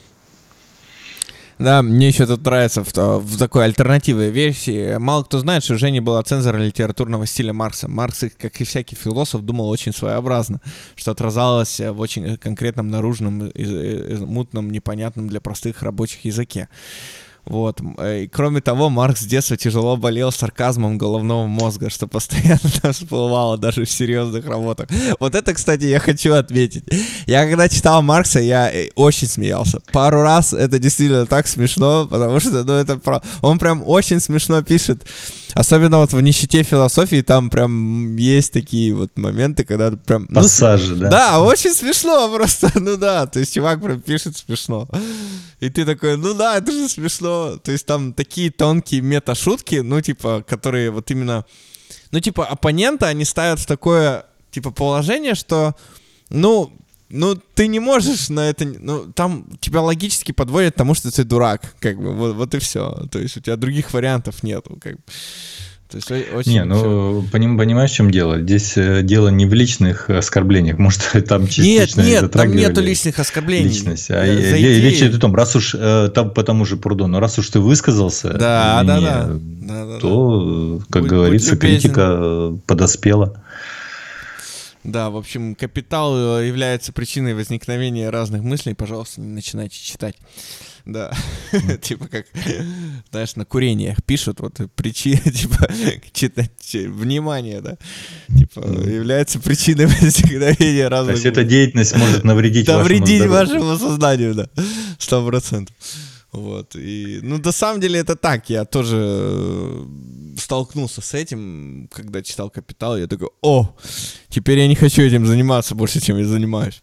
Да, мне еще тут нравится в, в такой альтернативной версии. Мало кто знает, что Женя была цензором литературного стиля Маркса. Маркс, как и всякий философ, думал очень своеобразно, что отразалось в очень конкретном наружном, мутном, непонятном для простых рабочих языке. Вот. Э, и кроме того, Маркс с детства тяжело болел сарказмом головного мозга, что постоянно там всплывало даже в серьезных работах. Вот это, кстати, я хочу отметить. Я когда читал Маркса, я э, очень смеялся. Пару раз это действительно так смешно, потому что, ну, это про... он прям очень смешно пишет. Особенно вот в нищете философии там прям есть такие вот моменты, когда прям... Ну, Пассажи, да? Да, очень смешно просто, ну да, то есть чувак прям пишет смешно. И ты такой, ну да, это же смешно. То есть там такие тонкие мета-шутки, ну типа, которые вот именно... Ну типа оппонента они ставят в такое, типа, положение, что, ну, ну, ты не можешь на это... Ну, там тебя логически подводят тому, что ты дурак, как бы, вот, вот и все. То есть у тебя других вариантов нету, как бы. То есть очень не, ну поним, понимаешь, в чем дело? Здесь э, дело не в личных оскорблениях, может там частично Нет, нет, там нету личных оскорблений. Личность. А За речь идет о том, раз уж э, там по тому же Прудону, раз уж ты высказался, да, да, да, да, то, как будь, говорится, будь критика подоспела. Да, в общем, капитал э, является причиной возникновения разных мыслей. Пожалуйста, не начинайте читать. Да. типа как, знаешь, на курениях пишут, вот причина, типа, читать, внимание, да, типа, является причиной возникновения разных... То есть эта деятельность может навредить Навредить вашему сознанию, да, сто процентов. Вот, и, ну, на самом деле это так, я тоже э, столкнулся с этим, когда читал «Капитал», я такой, о, теперь я не хочу этим заниматься больше, чем я занимаюсь.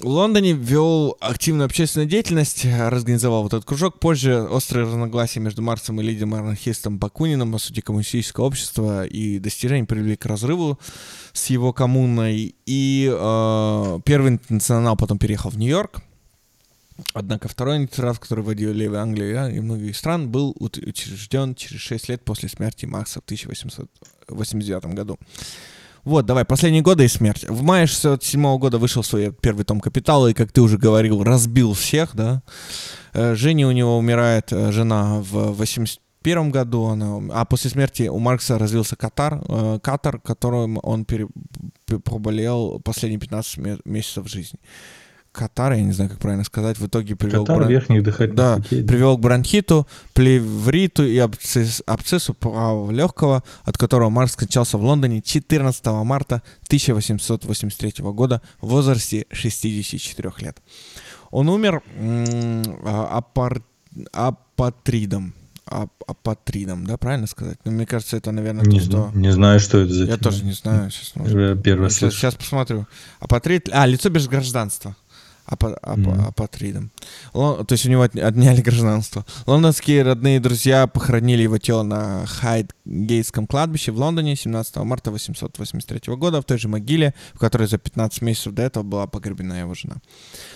В Лондоне вел активную общественную деятельность, организовал вот этот кружок. Позже острые разногласия между Марксом и лидером-анархистом Бакуниным, по сути, коммунистического общества и достижения привели к разрыву с его коммуной. И э, первый интернационал потом переехал в Нью-Йорк. Однако второй интернат, который вводил Левый Англию и многих стран, был учрежден через 6 лет после смерти Маркса в 1889 году. Вот, давай, последние годы и смерть. В мае 67 года вышел свой первый том «Капитала», и, как ты уже говорил, разбил всех, да. Э, Женя у него умирает, э, жена в 81 году, она, а после смерти у Маркса развился катар, э, катар, которым он пере, поболел последние 15 месяцев жизни. Катар, я не знаю, как правильно сказать, в итоге привел, Катар, к, верхних дыхательных да, путей, привел к бронхиту, плевриту и абсцесс, абсцессу правого легкого, от которого Марс скончался в Лондоне 14 марта 1883 года в возрасте 64 лет. Он умер а, апар, апатридом. Ап, апатридом, да, правильно сказать? Ну, мне кажется, это, наверное, не, то, что... Не знаю, что это за... Я тоже не знаю. Сейчас, Первый сейчас, сейчас посмотрю. Апатрид... А, лицо без гражданства апа, апа, mm-hmm. апатридом. Лон, то есть у него отняли гражданство. Лондонские родные друзья похоронили его тело на Хайдгейтском кладбище в Лондоне 17 марта 1883 года, в той же могиле, в которой за 15 месяцев до этого была погребена его жена.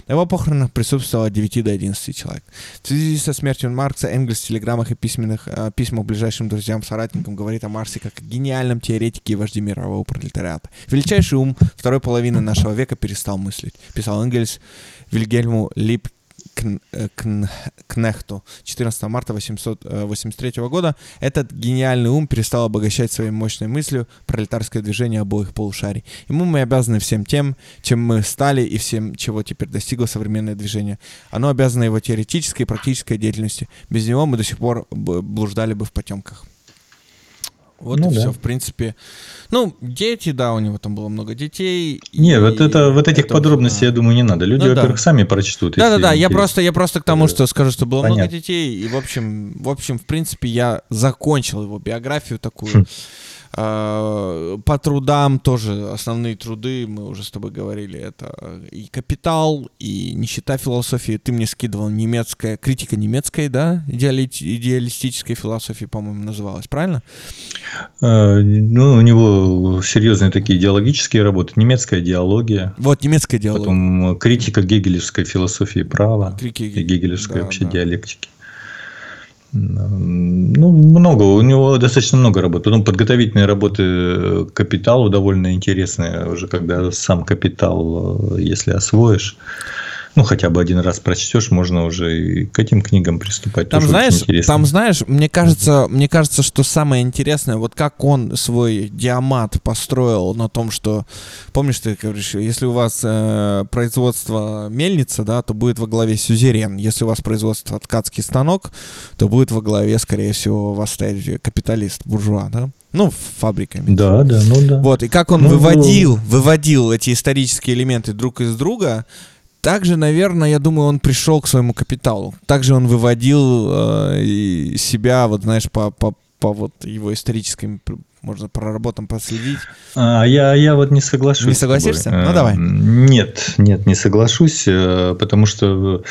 На его похоронах присутствовало от 9 до 11 человек. В связи со смертью Маркса Энгельс в телеграммах и письменных, э, письмах ближайшим друзьям, соратникам говорит о Марсе как о гениальном теоретике и вожде мирового пролетариата. Величайший ум второй половины нашего века перестал мыслить, писал Энгельс Вильгельму Лип Кнехту 14 марта 1883 года этот гениальный ум перестал обогащать своей мощной мыслью пролетарское движение обоих полушарий. Ему мы обязаны всем тем, чем мы стали и всем, чего теперь достигло современное движение. Оно обязано его теоретической и практической деятельности. Без него мы до сих пор блуждали бы в потемках. Вот ну, и да. все, в принципе. Ну, дети, да, у него там было много детей. Не, вот это вот этих это подробностей, да. я думаю, не надо. Люди, ну, во-первых, да. сами прочтут. Да, да, да. Я просто, я просто к тому, что скажу, что было Понятно. много детей. И, в общем, в общем, в принципе, я закончил его биографию такую. А, по трудам тоже основные труды, мы уже с тобой говорили, это и «Капитал», и «Нищета философии». Ты мне скидывал немецкая, критика немецкой, да, Идеали, идеалистической философии, по-моему, называлась, правильно? А, ну, у него серьезные такие идеологические работы. Немецкая идеология. Вот, немецкая идеология. Потом критика гегелевской философии права Крики... и гегелевской да, вообще да. диалектики. Ну, много. У него достаточно много работ. Потом подготовительные работы к капиталу довольно интересные. Уже когда сам капитал, э, если освоишь, ну, хотя бы один раз прочтешь, можно уже и к этим книгам приступать. Там, знаешь, там, знаешь, мне кажется, мне кажется, что самое интересное, вот как он свой диамат построил на том, что, помнишь, ты говоришь, если у вас э, производство мельница, да, то будет во главе сюзерен. Если у вас производство ткацкий станок, то будет во главе, скорее всего, вас стоять капиталист, буржуа, да? Ну, фабриками. Да, да, ну да. Вот, и как он ну, выводил, выводил эти исторические элементы друг из друга, также, наверное, я думаю, он пришел к своему капиталу. Также он выводил э, себя, вот знаешь, по, по, по вот его историческим можно по работам последить. А я, я вот не соглашусь. Не согласишься? Ну, давай. Э, нет, нет, не соглашусь, э, потому что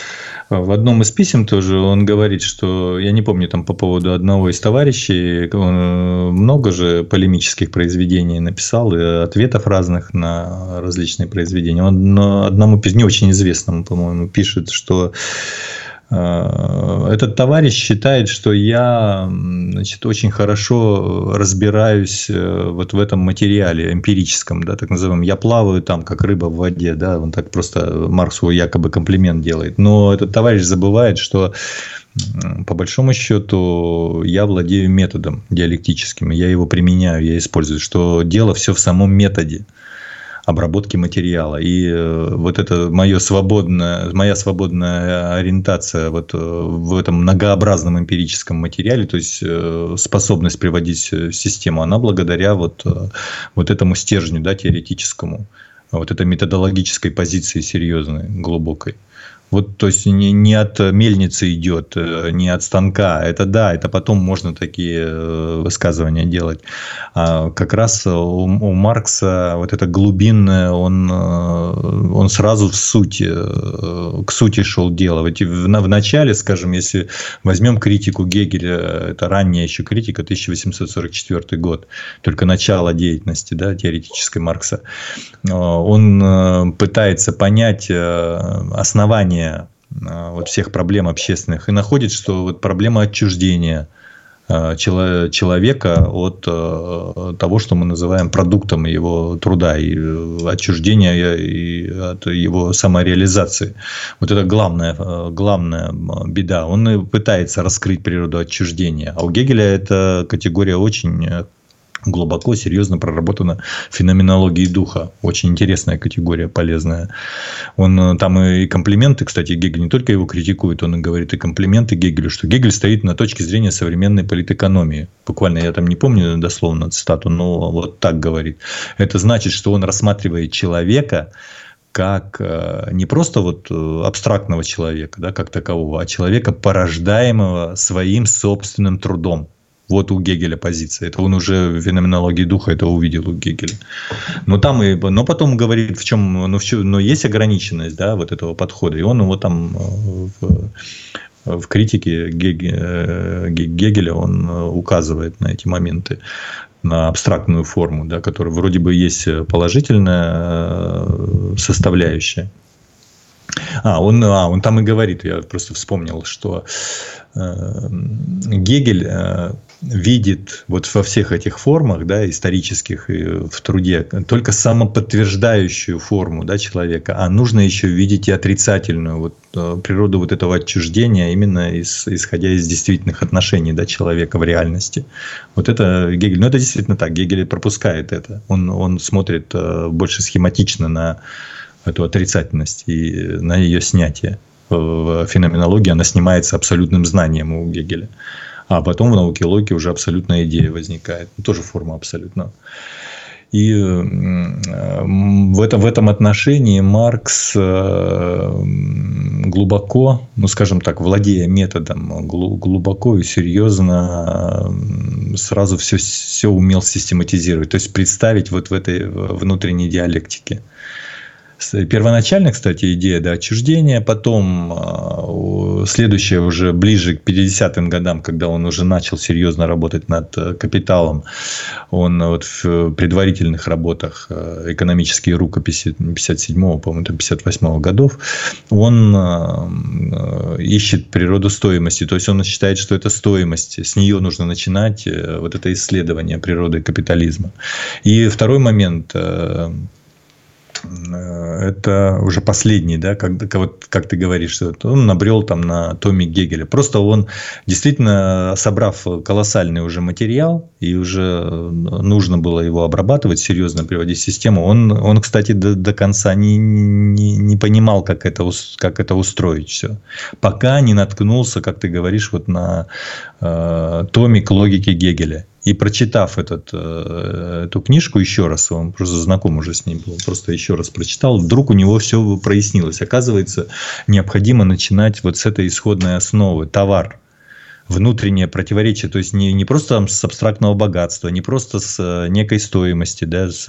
в одном из писем тоже он говорит, что, я не помню там по поводу одного из товарищей, он э, много же полемических произведений написал и ответов разных на различные произведения. Он одному не очень известному, по-моему, пишет, что Э, этот товарищ считает, что я значит, очень хорошо разбираюсь э, вот в этом материале эмпирическом, да, так называемом. Я плаваю там, как рыба в воде, да, он так просто Марксу якобы комплимент делает. Но этот товарищ забывает, что по большому счету я владею методом диалектическим, я его применяю, я использую, что дело все в самом методе обработки материала. И э, вот это мое свободное, моя свободная ориентация вот э, в этом многообразном эмпирическом материале, то есть э, способность приводить систему, она благодаря вот, вот этому стержню да, теоретическому, вот этой методологической позиции серьезной, глубокой. Вот, то есть не, не от мельницы идет, э, не от станка. Это да, это потом можно такие э, высказывания делать. А как раз у, у Маркса вот это глубинное, он, э, он сразу в сути, к сути шел дело. В, в, в начале, скажем, если возьмем критику Гегеля, это ранняя еще критика, 1844 год, только начало деятельности да, теоретической Маркса, он пытается понять основания решение а, вот всех проблем общественных и находит, что вот проблема отчуждения а, человека от а, того, что мы называем продуктом его труда и э, отчуждения и от его самореализации. Вот это главная, главная беда. Он пытается раскрыть природу отчуждения. А у Гегеля эта категория очень глубоко, серьезно проработана феноменология духа. Очень интересная категория, полезная. Он э, там и комплименты, кстати, Гегель не только его критикует, он и говорит и комплименты Гегелю, что Гегель стоит на точке зрения современной политэкономии. Буквально, я там не помню дословно цитату, но вот так говорит. Это значит, что он рассматривает человека как э, не просто вот э, абстрактного человека, да, как такового, а человека, порождаемого своим собственным трудом. Вот у Гегеля позиция. Это он уже в феноменологии духа это увидел у Гегеля. Но там и, но потом говорит, в чем, ну, в чем, но есть ограниченность, да, вот этого подхода. И он его там э, в, в критике э, Гегеля он э, указывает на эти моменты на абстрактную форму, да, которая вроде бы есть положительная составляющая. А, он, а, он там и говорит, я просто вспомнил, что э, Гегель э, видит вот во всех этих формах, да, исторических и в труде, только самоподтверждающую форму да, человека, а нужно еще видеть и отрицательную вот, э, природу вот этого отчуждения, именно из, исходя из действительных отношений да, человека в реальности. Вот это Гегель, ну это действительно так, Гегель пропускает это, он, он смотрит э, больше схематично на эту отрицательность и на ее снятие. В феноменологии она снимается абсолютным знанием у Гегеля. А потом в науке логики уже абсолютная идея возникает. Ну, тоже форма абсолютно. И в этом, в этом отношении Маркс глубоко, ну скажем так, владея методом, глубоко и серьезно сразу все, все умел систематизировать, то есть представить вот в этой внутренней диалектике. Первоначально, кстати, идея до отчуждения, потом а, следующая уже ближе к 50-м годам, когда он уже начал серьезно работать над э, капиталом, он вот в предварительных работах э, экономические рукописи 57-го, по-моему, 58-го годов, он э, ищет природу стоимости, то есть он считает, что это стоимость, с нее нужно начинать вот это исследование природы капитализма. И второй момент это уже последний, да, как, вот, как ты говоришь, что он набрел там на Томи Гегеля. Просто он действительно, собрав колоссальный уже материал, и уже нужно было его обрабатывать, серьезно приводить в систему, он, он кстати, до, до конца не, не, не понимал, как это, как это устроить все. Пока не наткнулся, как ты говоришь, вот на э, томик логики Гегеля. И прочитав этот, э, эту книжку еще раз, он просто знаком уже с ним был, просто еще раз прочитал, вдруг у него все прояснилось. Оказывается, необходимо начинать вот с этой исходной основы. Товар, внутреннее противоречие, то есть не, не просто там с абстрактного богатства, не просто с э, некой стоимости, да, с,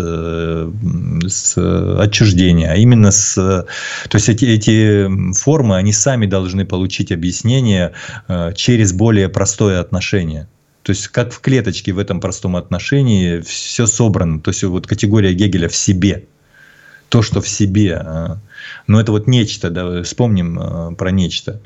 с отчуждения, а именно с... То есть эти, эти формы, они сами должны получить объяснение э, через более простое отношение. То есть, как в клеточке в этом простом отношении все собрано. То есть, вот категория Гегеля в себе. То, что в себе. А. Но это вот нечто, да, вспомним а, про нечто.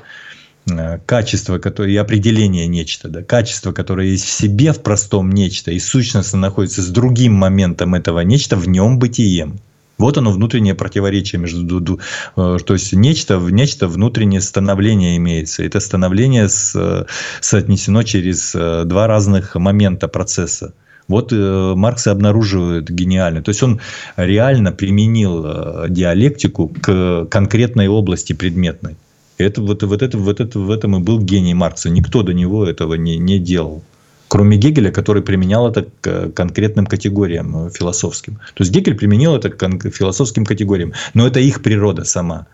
А, качество, которое, и определение нечто, да, качество, которое есть в себе, в простом нечто, и сущностно находится с другим моментом этого нечто, в нем бытием. Вот оно внутреннее противоречие между, э, то есть нечто, нечто внутреннее становление имеется. Это становление с, э, соотнесено через э, два разных момента процесса. Вот Маркс и обнаруживает гениально. То есть он реально применил диалектику к конкретной области предметной. Это, вот, вот это, вот это, в этом и был гений Маркса. Никто до него этого не, не делал кроме Гегеля, который применял это к конкретным категориям э, философским. То есть Гегель применил это к философским категориям, но это их природа сама.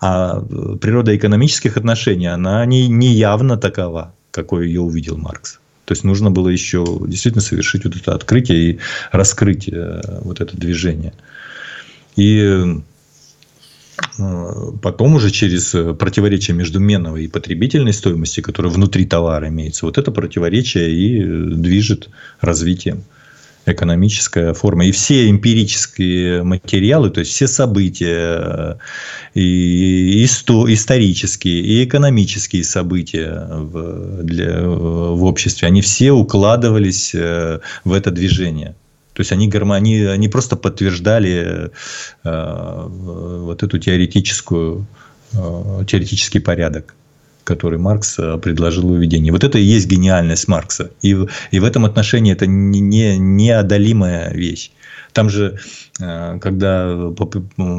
А э, природа экономических отношений, она не, не явно такова, какой ее увидел Маркс. То есть нужно было еще действительно совершить вот это открытие и раскрыть э, вот это движение. И Э, потом уже через э, противоречие между меновой и потребительной стоимости, которая внутри товара имеется, вот это противоречие и э, движет развитием экономическая форма. И все эмпирические материалы, то есть все события, и исто, исторические, и экономические события в, для, в обществе, они все укладывались в это движение. То есть они, они, они просто подтверждали э, вот эту теоретическую, э, теоретический порядок который Маркс э, предложил в введении. Вот это и есть гениальность Маркса. И, и в этом отношении это не, не, неодолимая вещь. Там же, э, когда по,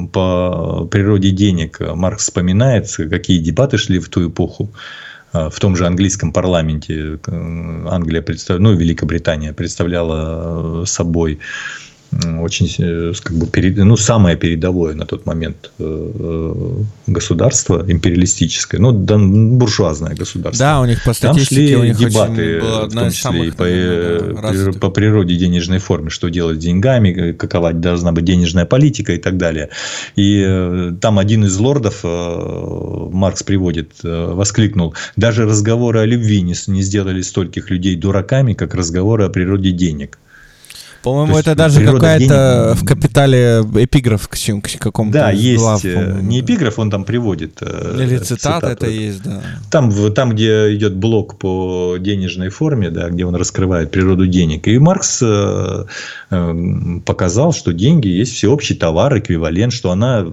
по природе денег Маркс вспоминает, какие дебаты шли в ту эпоху, в том же английском парламенте Англия, представ... ну, Великобритания представляла собой очень э, как бы перед, ну, самое передовое на тот момент э, э, государство империалистическое, ну, да, буржуазное государство. Да, у них по Там шли у них дебаты, в том числе и по, да, по природе денежной формы, что делать с деньгами, какова должна быть денежная политика и так далее. И там один из лордов, Маркс приводит, воскликнул, даже разговоры о любви не, не сделали стольких людей дураками, как разговоры о природе денег. По-моему, это даже какая-то в капитале эпиграф к, к какому-то. Да, есть. Глав, э, не эпиграф, он там приводит. Э, Или цитата это есть, да. Там, там, где идет блок по денежной форме, да, где он раскрывает природу денег. И Маркс э, показал, что деньги есть всеобщий товар, эквивалент, что, она,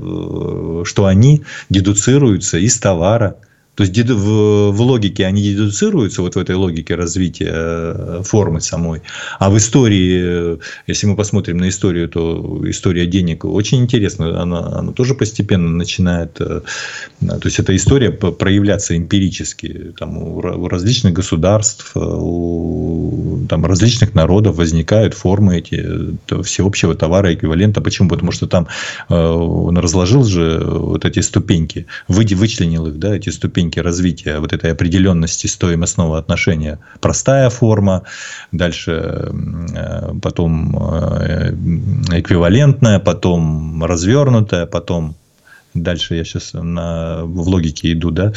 что они дедуцируются из товара. То есть в, в логике они дедуцируются, вот в этой логике развития э, формы самой. А в истории, если мы посмотрим на историю, то история денег очень интересна. Она, она тоже постепенно начинает... Э, то есть эта история проявляться эмпирически там, у различных государств, у, там различных народов возникают формы эти всеобщего товара эквивалента. Почему? Потому что там он разложил же вот эти ступеньки, вычленил их, да, эти ступеньки развития вот этой определенности стоимостного отношения. Простая форма, дальше потом эквивалентная, потом развернутая, потом Дальше я сейчас на, в логике иду, да.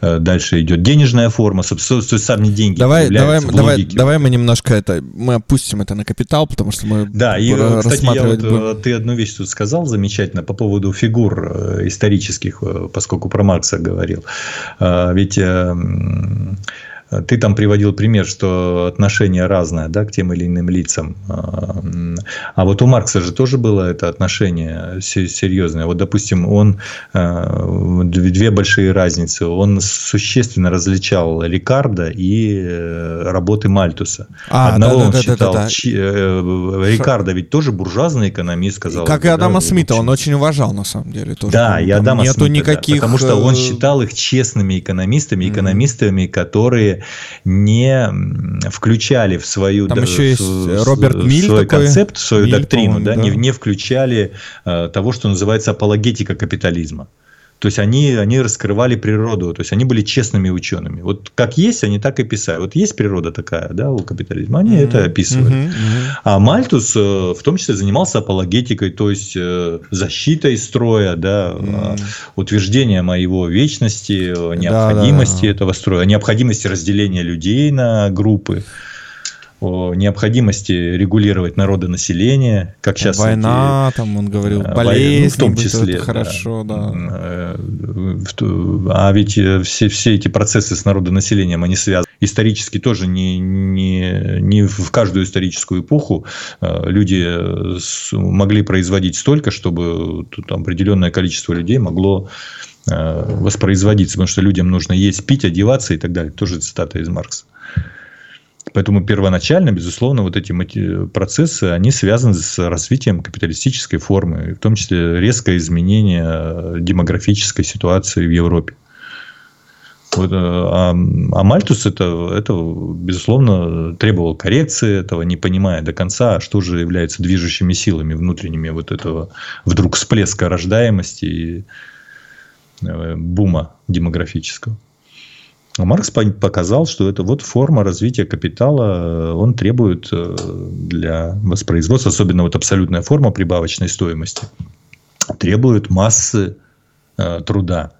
Э, дальше идет денежная форма, собственно, сами деньги. Давай, давай, давай, давай мы немножко это, мы опустим это на капитал, потому что мы Да, и, кстати, я вот, будем. Э, ты одну вещь тут сказал замечательно по поводу фигур э, исторических, поскольку про Маркса говорил. Ведь ты там приводил пример, что отношение разное да, к тем или иным лицам. А, а вот у Маркса же тоже было это отношение серьезное. Вот, допустим, он а, две большие разницы. Он существенно различал Рикардо и э, работы Мальтуса. А, Одного да, он да, считал... Да, да, да. Э, Рикардо ведь тоже буржуазный экономист, сказал. Как и Адама да, Смита, он очень уважал, на самом деле. Тоже. Да, и Адама Нету Смита, никаких... Да, потому что он э, считал их честными экономистами, экономистами, которые не включали в свою Там еще есть в, Роберт Миль свой такой, концепт, в свою Миль, доктрину, да, да. Не, не включали э, того, что называется апологетика капитализма. То есть они, они раскрывали природу, то есть они были честными учеными. Вот как есть, они так и писали. Вот есть природа такая, да, у капитализма, они mm-hmm. это описывали. Mm-hmm. А Мальтус э, в том числе занимался апологетикой, то есть э, защитой строя, да, mm-hmm. утверждением о его вечности, необходимости да, да, да. этого строя, необходимости разделения людей на группы о необходимости регулировать народонаселение, как сейчас война, эти, там он говорил, болезни, ну, в том числе, да. хорошо, да. Э, а ведь э, все все эти процессы с народонаселением они связаны исторически тоже не не не в каждую историческую эпоху э, люди могли производить столько, чтобы тут определенное количество людей могло воспроизводиться, потому что людям нужно есть, пить, одеваться и так далее. Тоже цитата из Маркса. Поэтому первоначально, безусловно, вот эти процессы, они связаны с развитием капиталистической формы, в том числе резкое изменение э, демографической ситуации в Европе. Вот, э, а, а Мальтус это, это, безусловно, требовал коррекции этого, не понимая до конца, что же является движущими силами внутренними вот этого вдруг всплеска рождаемости и э, бума демографического. А Маркс показал, что это вот форма развития капитала, он требует э, для воспроизводства, особенно вот абсолютная форма прибавочной стоимости, требует массы э, труда.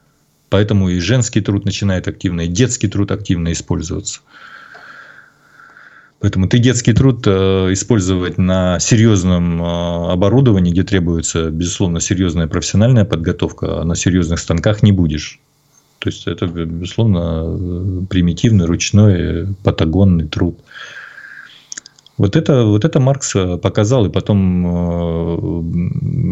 Поэтому и женский труд начинает активно, и детский труд активно использоваться. Поэтому ты детский труд э, использовать на серьезном оборудовании, где требуется, безусловно, серьезная профессиональная подготовка, а на серьезных станках не будешь. То есть это, безусловно, примитивный, ручной, патагонный труд. Вот это, вот это Маркс показал, и потом э,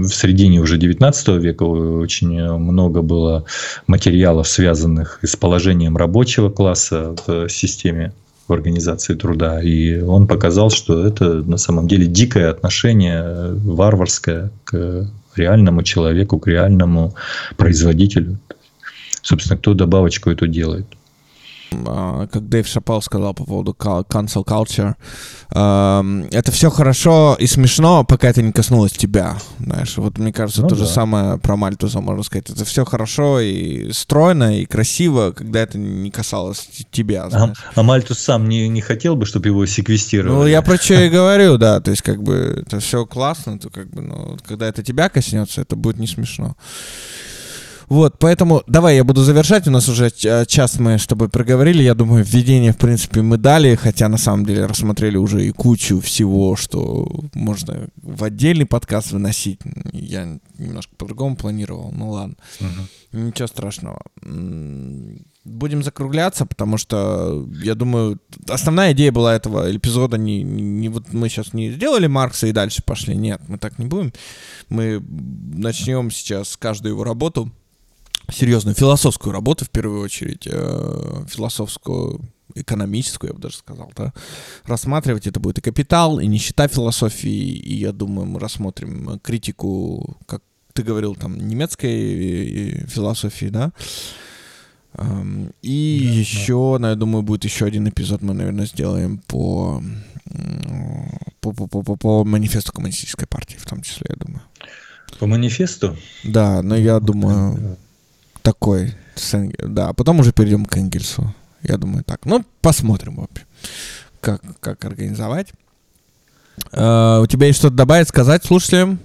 в середине уже 19 века очень много было материалов, связанных с положением рабочего класса в системе в организации труда. И он показал, что это на самом деле дикое отношение, варварское к реальному человеку, к реальному производителю собственно, кто добавочку эту делает. А, как Дэйв Шапал сказал по поводу cancel culture, это все хорошо и смешно, пока это не коснулось тебя. Знаешь, вот мне кажется, ну, то да. же самое про Мальтуза можно сказать. Это все хорошо и стройно, и красиво, когда это не касалось тебя. А, а Мальтус сам не, не хотел бы, чтобы его секвестировали? Ну, я про что и говорю, да. То есть, как бы, это все классно, то как бы, ну, когда это тебя коснется, это будет не смешно. Вот, поэтому давай я буду завершать. У нас уже час мы с тобой проговорили. Я думаю, введение, в принципе, мы дали, хотя на самом деле рассмотрели уже и кучу всего, что можно в отдельный подкаст выносить. Я немножко по-другому планировал. Ну ладно. Угу. Ничего страшного. Будем закругляться, потому что, я думаю, основная идея была этого эпизода не, не, не вот мы сейчас не сделали Маркса и дальше пошли. Нет, мы так не будем. Мы начнем сейчас каждую его работу серьезную философскую работу, в первую очередь, э, философскую, экономическую, я бы даже сказал, да, рассматривать. Это будет и капитал, и нищета философии, и, я думаю, мы рассмотрим критику, как ты говорил, там, немецкой философии, да, эм, и да, еще, да. я думаю, будет еще один эпизод, мы, наверное, сделаем по по, по, по, по манифесту коммунистической партии, в том числе, я думаю. По манифесту? Да, но я думаю, такой. Да, а потом уже перейдем к Энгельсу. Я думаю, так. Ну, посмотрим, в общем, как, как организовать. Uh, у тебя есть что-то добавить, сказать слушателям?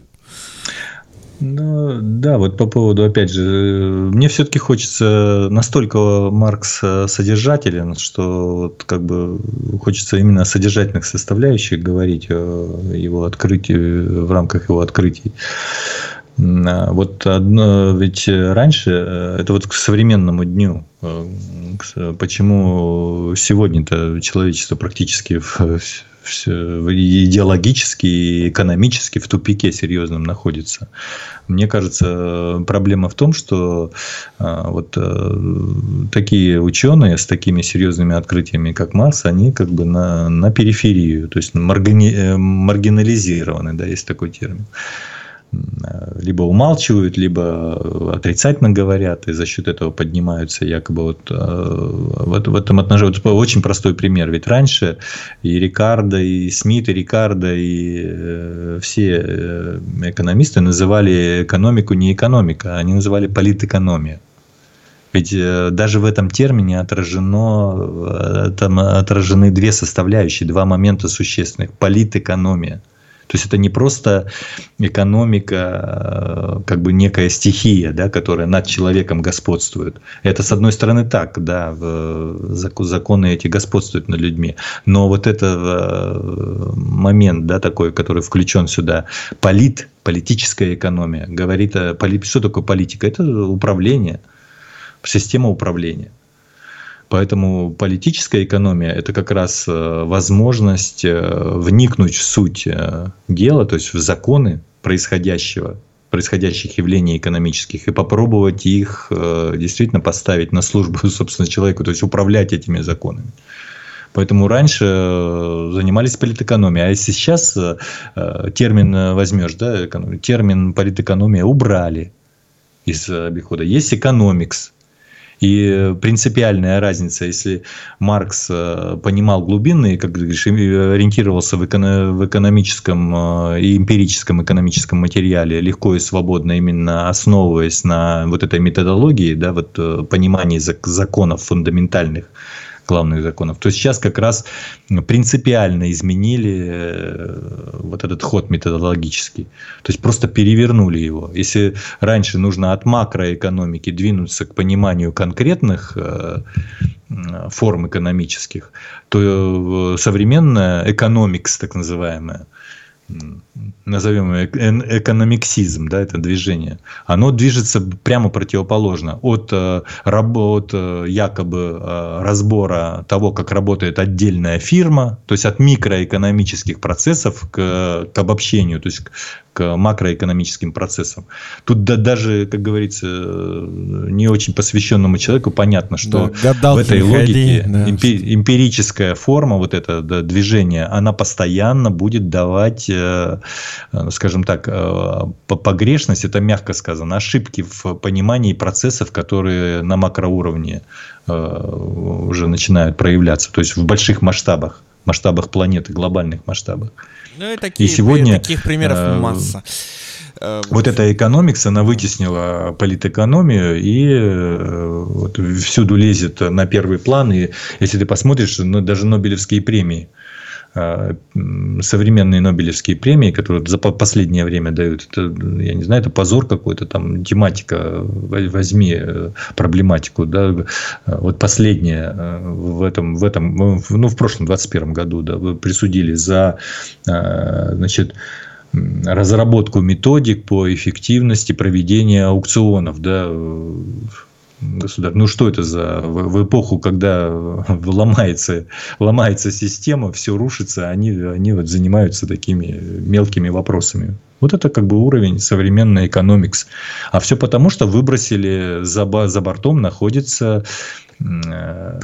Ну, да, вот по поводу, опять же, мне все-таки хочется настолько Маркс содержателен, что вот как бы хочется именно о содержательных составляющих говорить, о его открытии, в рамках его открытий. А вот одно, ведь раньше, э, это вот к современному дню, э, почему сегодня-то человечество практически в, в, идеологически и экономически в тупике серьезном находится. Мне кажется, проблема в том, что а, вот э, такие ученые с такими серьезными открытиями, как Марс, они как бы на, на периферию, то есть маргини, маргинализированы, да, есть такой термин либо умалчивают, либо отрицательно говорят, и за счет этого поднимаются якобы вот э, в, в этом отношении. Вот очень простой пример. Ведь раньше и Рикардо, и Смит, и Рикардо, и э, все э, экономисты называли экономику не экономика, они называли политэкономия. Ведь даже в этом термине отражено, там отражены две составляющие, два момента существенных. Политэкономия – то есть это не просто экономика, э, как бы некая стихия, да, которая над человеком господствует. Это с одной стороны так, да, законы эти господствуют над людьми. Но вот этот э, момент, да, такой, который включен сюда, полит, политическая экономия, говорит, о, что такое политика? Это управление, система управления. Поэтому политическая экономия – это как раз э, возможность э, вникнуть в суть э, дела, то есть в законы происходящего, происходящих явлений экономических и попробовать их действительно поставить на службу, собственно, человеку, то есть управлять этими законами. Поэтому раньше занимались политэкономией. А сейчас термин возьмешь, да, термин политэкономия убрали из обихода. Есть экономикс, и принципиальная разница, если Маркс э, понимал глубинные, как говоришь, ориентировался в, эко- в экономическом э, и эмпирическом экономическом материале легко и свободно, именно основываясь на вот этой методологии, да, вот э, понимании законов фундаментальных, главных законов, то сейчас как раз принципиально изменили э, вот этот ход методологический. То есть просто перевернули его. Если раньше нужно от макроэкономики двинуться к пониманию конкретных э, форм экономических, то э, современная экономикс, так называемая, назовем экономиксизм, да, это движение, оно движется прямо противоположно от, э, от э, якобы э, разбора того, как работает отдельная фирма, то есть от микроэкономических процессов к, к обобщению, то есть к макроэкономическим процессам. Тут да, даже, как говорится, не очень посвященному человеку понятно, что да, в этой логике да. эмпирическая форма, вот это да, движение, она постоянно будет давать, э, скажем так, э, погрешность, это мягко сказано, ошибки в понимании процессов, которые на макроуровне э, уже начинают проявляться, то есть в больших масштабах масштабах планеты, глобальных масштабах. Ну и, такие, и сегодня таких примеров э, масса. Э, вот эта экономикс, она вытеснила политэкономию и э, вот всюду лезет на первый план. И если ты посмотришь, ну, даже Нобелевские премии – современные Нобелевские премии, которые за последнее время дают, это, я не знаю, это позор какой-то, там тематика, возьми э, проблематику, да, вот последнее э, в этом, в этом, ну, в прошлом 21 году, да, присудили за, значит, разработку методик по эффективности проведения аукционов, да, государств. Ну что это за в, эпоху, когда ломается, ломается система, все рушится, они, они вот занимаются такими мелкими вопросами. Вот это как бы уровень современной экономикс. А все потому, что выбросили за, за бортом находится э,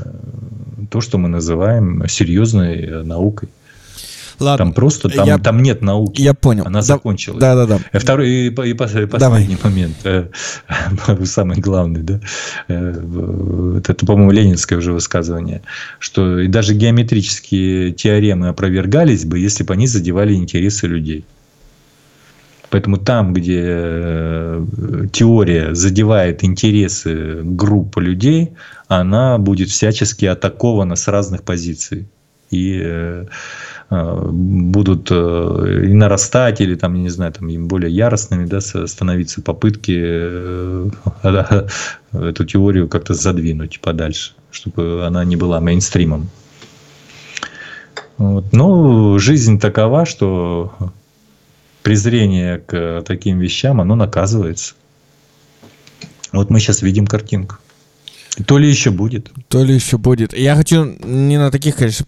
то, что мы называем серьезной наукой. Ладно. Там просто, там, Я- там нет науки. Я понял. Она Да- закончилась. Да-да-да. И Второй и, и пос- и последний момент, э, самый главный, да, э, это, по-моему, ленинское уже высказывание, что и даже геометрические теоремы опровергались бы, если бы они задевали интересы людей. Поэтому там, где э, теория задевает интересы группы людей, она будет всячески атакована с разных позиций. И будут э, и нарастать, или там, не знаю, там им более яростными да, становиться попытки э, эту теорию как-то задвинуть подальше, чтобы она не была мейнстримом. Вот. Но жизнь такова, что презрение к таким вещам, оно наказывается. Вот мы сейчас видим картинку. То ли еще будет. То ли еще будет. Я хочу не на таких, конечно,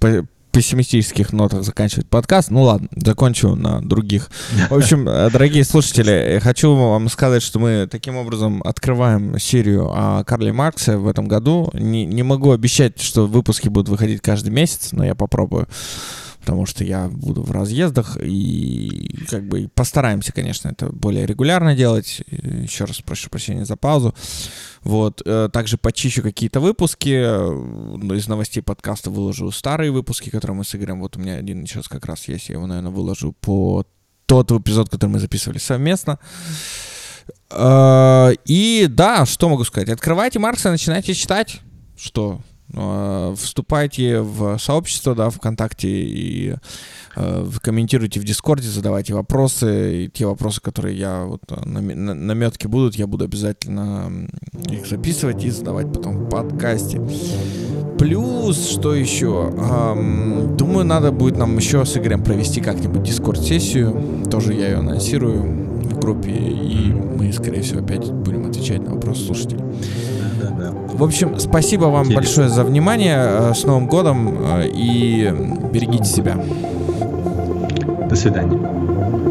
пессимистических нотах заканчивать подкаст. Ну ладно, закончу на других. В общем, э, дорогие слушатели, хочу вам сказать, что мы таким образом открываем серию о Карле Марксе в этом году. Не, не могу обещать, что выпуски будут выходить каждый месяц, но я попробую. Потому что я буду в разъездах и как бы постараемся, конечно, это более регулярно делать. Еще раз прошу прощения за паузу. Вот. э, Также почищу какие-то выпуски. э, Из новостей подкаста выложу старые выпуски, которые мы с Игорем. Вот у меня один сейчас как раз есть. Я его, наверное, выложу по тот эпизод, который мы записывали совместно. Э, И да, что могу сказать? Открывайте Маркса, начинайте читать. Что? Э, Вступайте в сообщество, да, ВКонтакте и э, комментируйте в Дискорде, задавайте вопросы. И те вопросы, которые я вот э, наме- на- наметки будут, я буду обязательно их записывать и задавать потом в подкасте. Плюс, что еще? Ам, думаю, надо будет нам еще с Игорем провести как-нибудь дискорд-сессию. Тоже я ее анонсирую в группе, и мы, скорее всего, опять будем отвечать на вопросы слушателей. В общем, спасибо вам Интересно. большое за внимание. Э, С Новым годом э, и берегите себя. До свидания.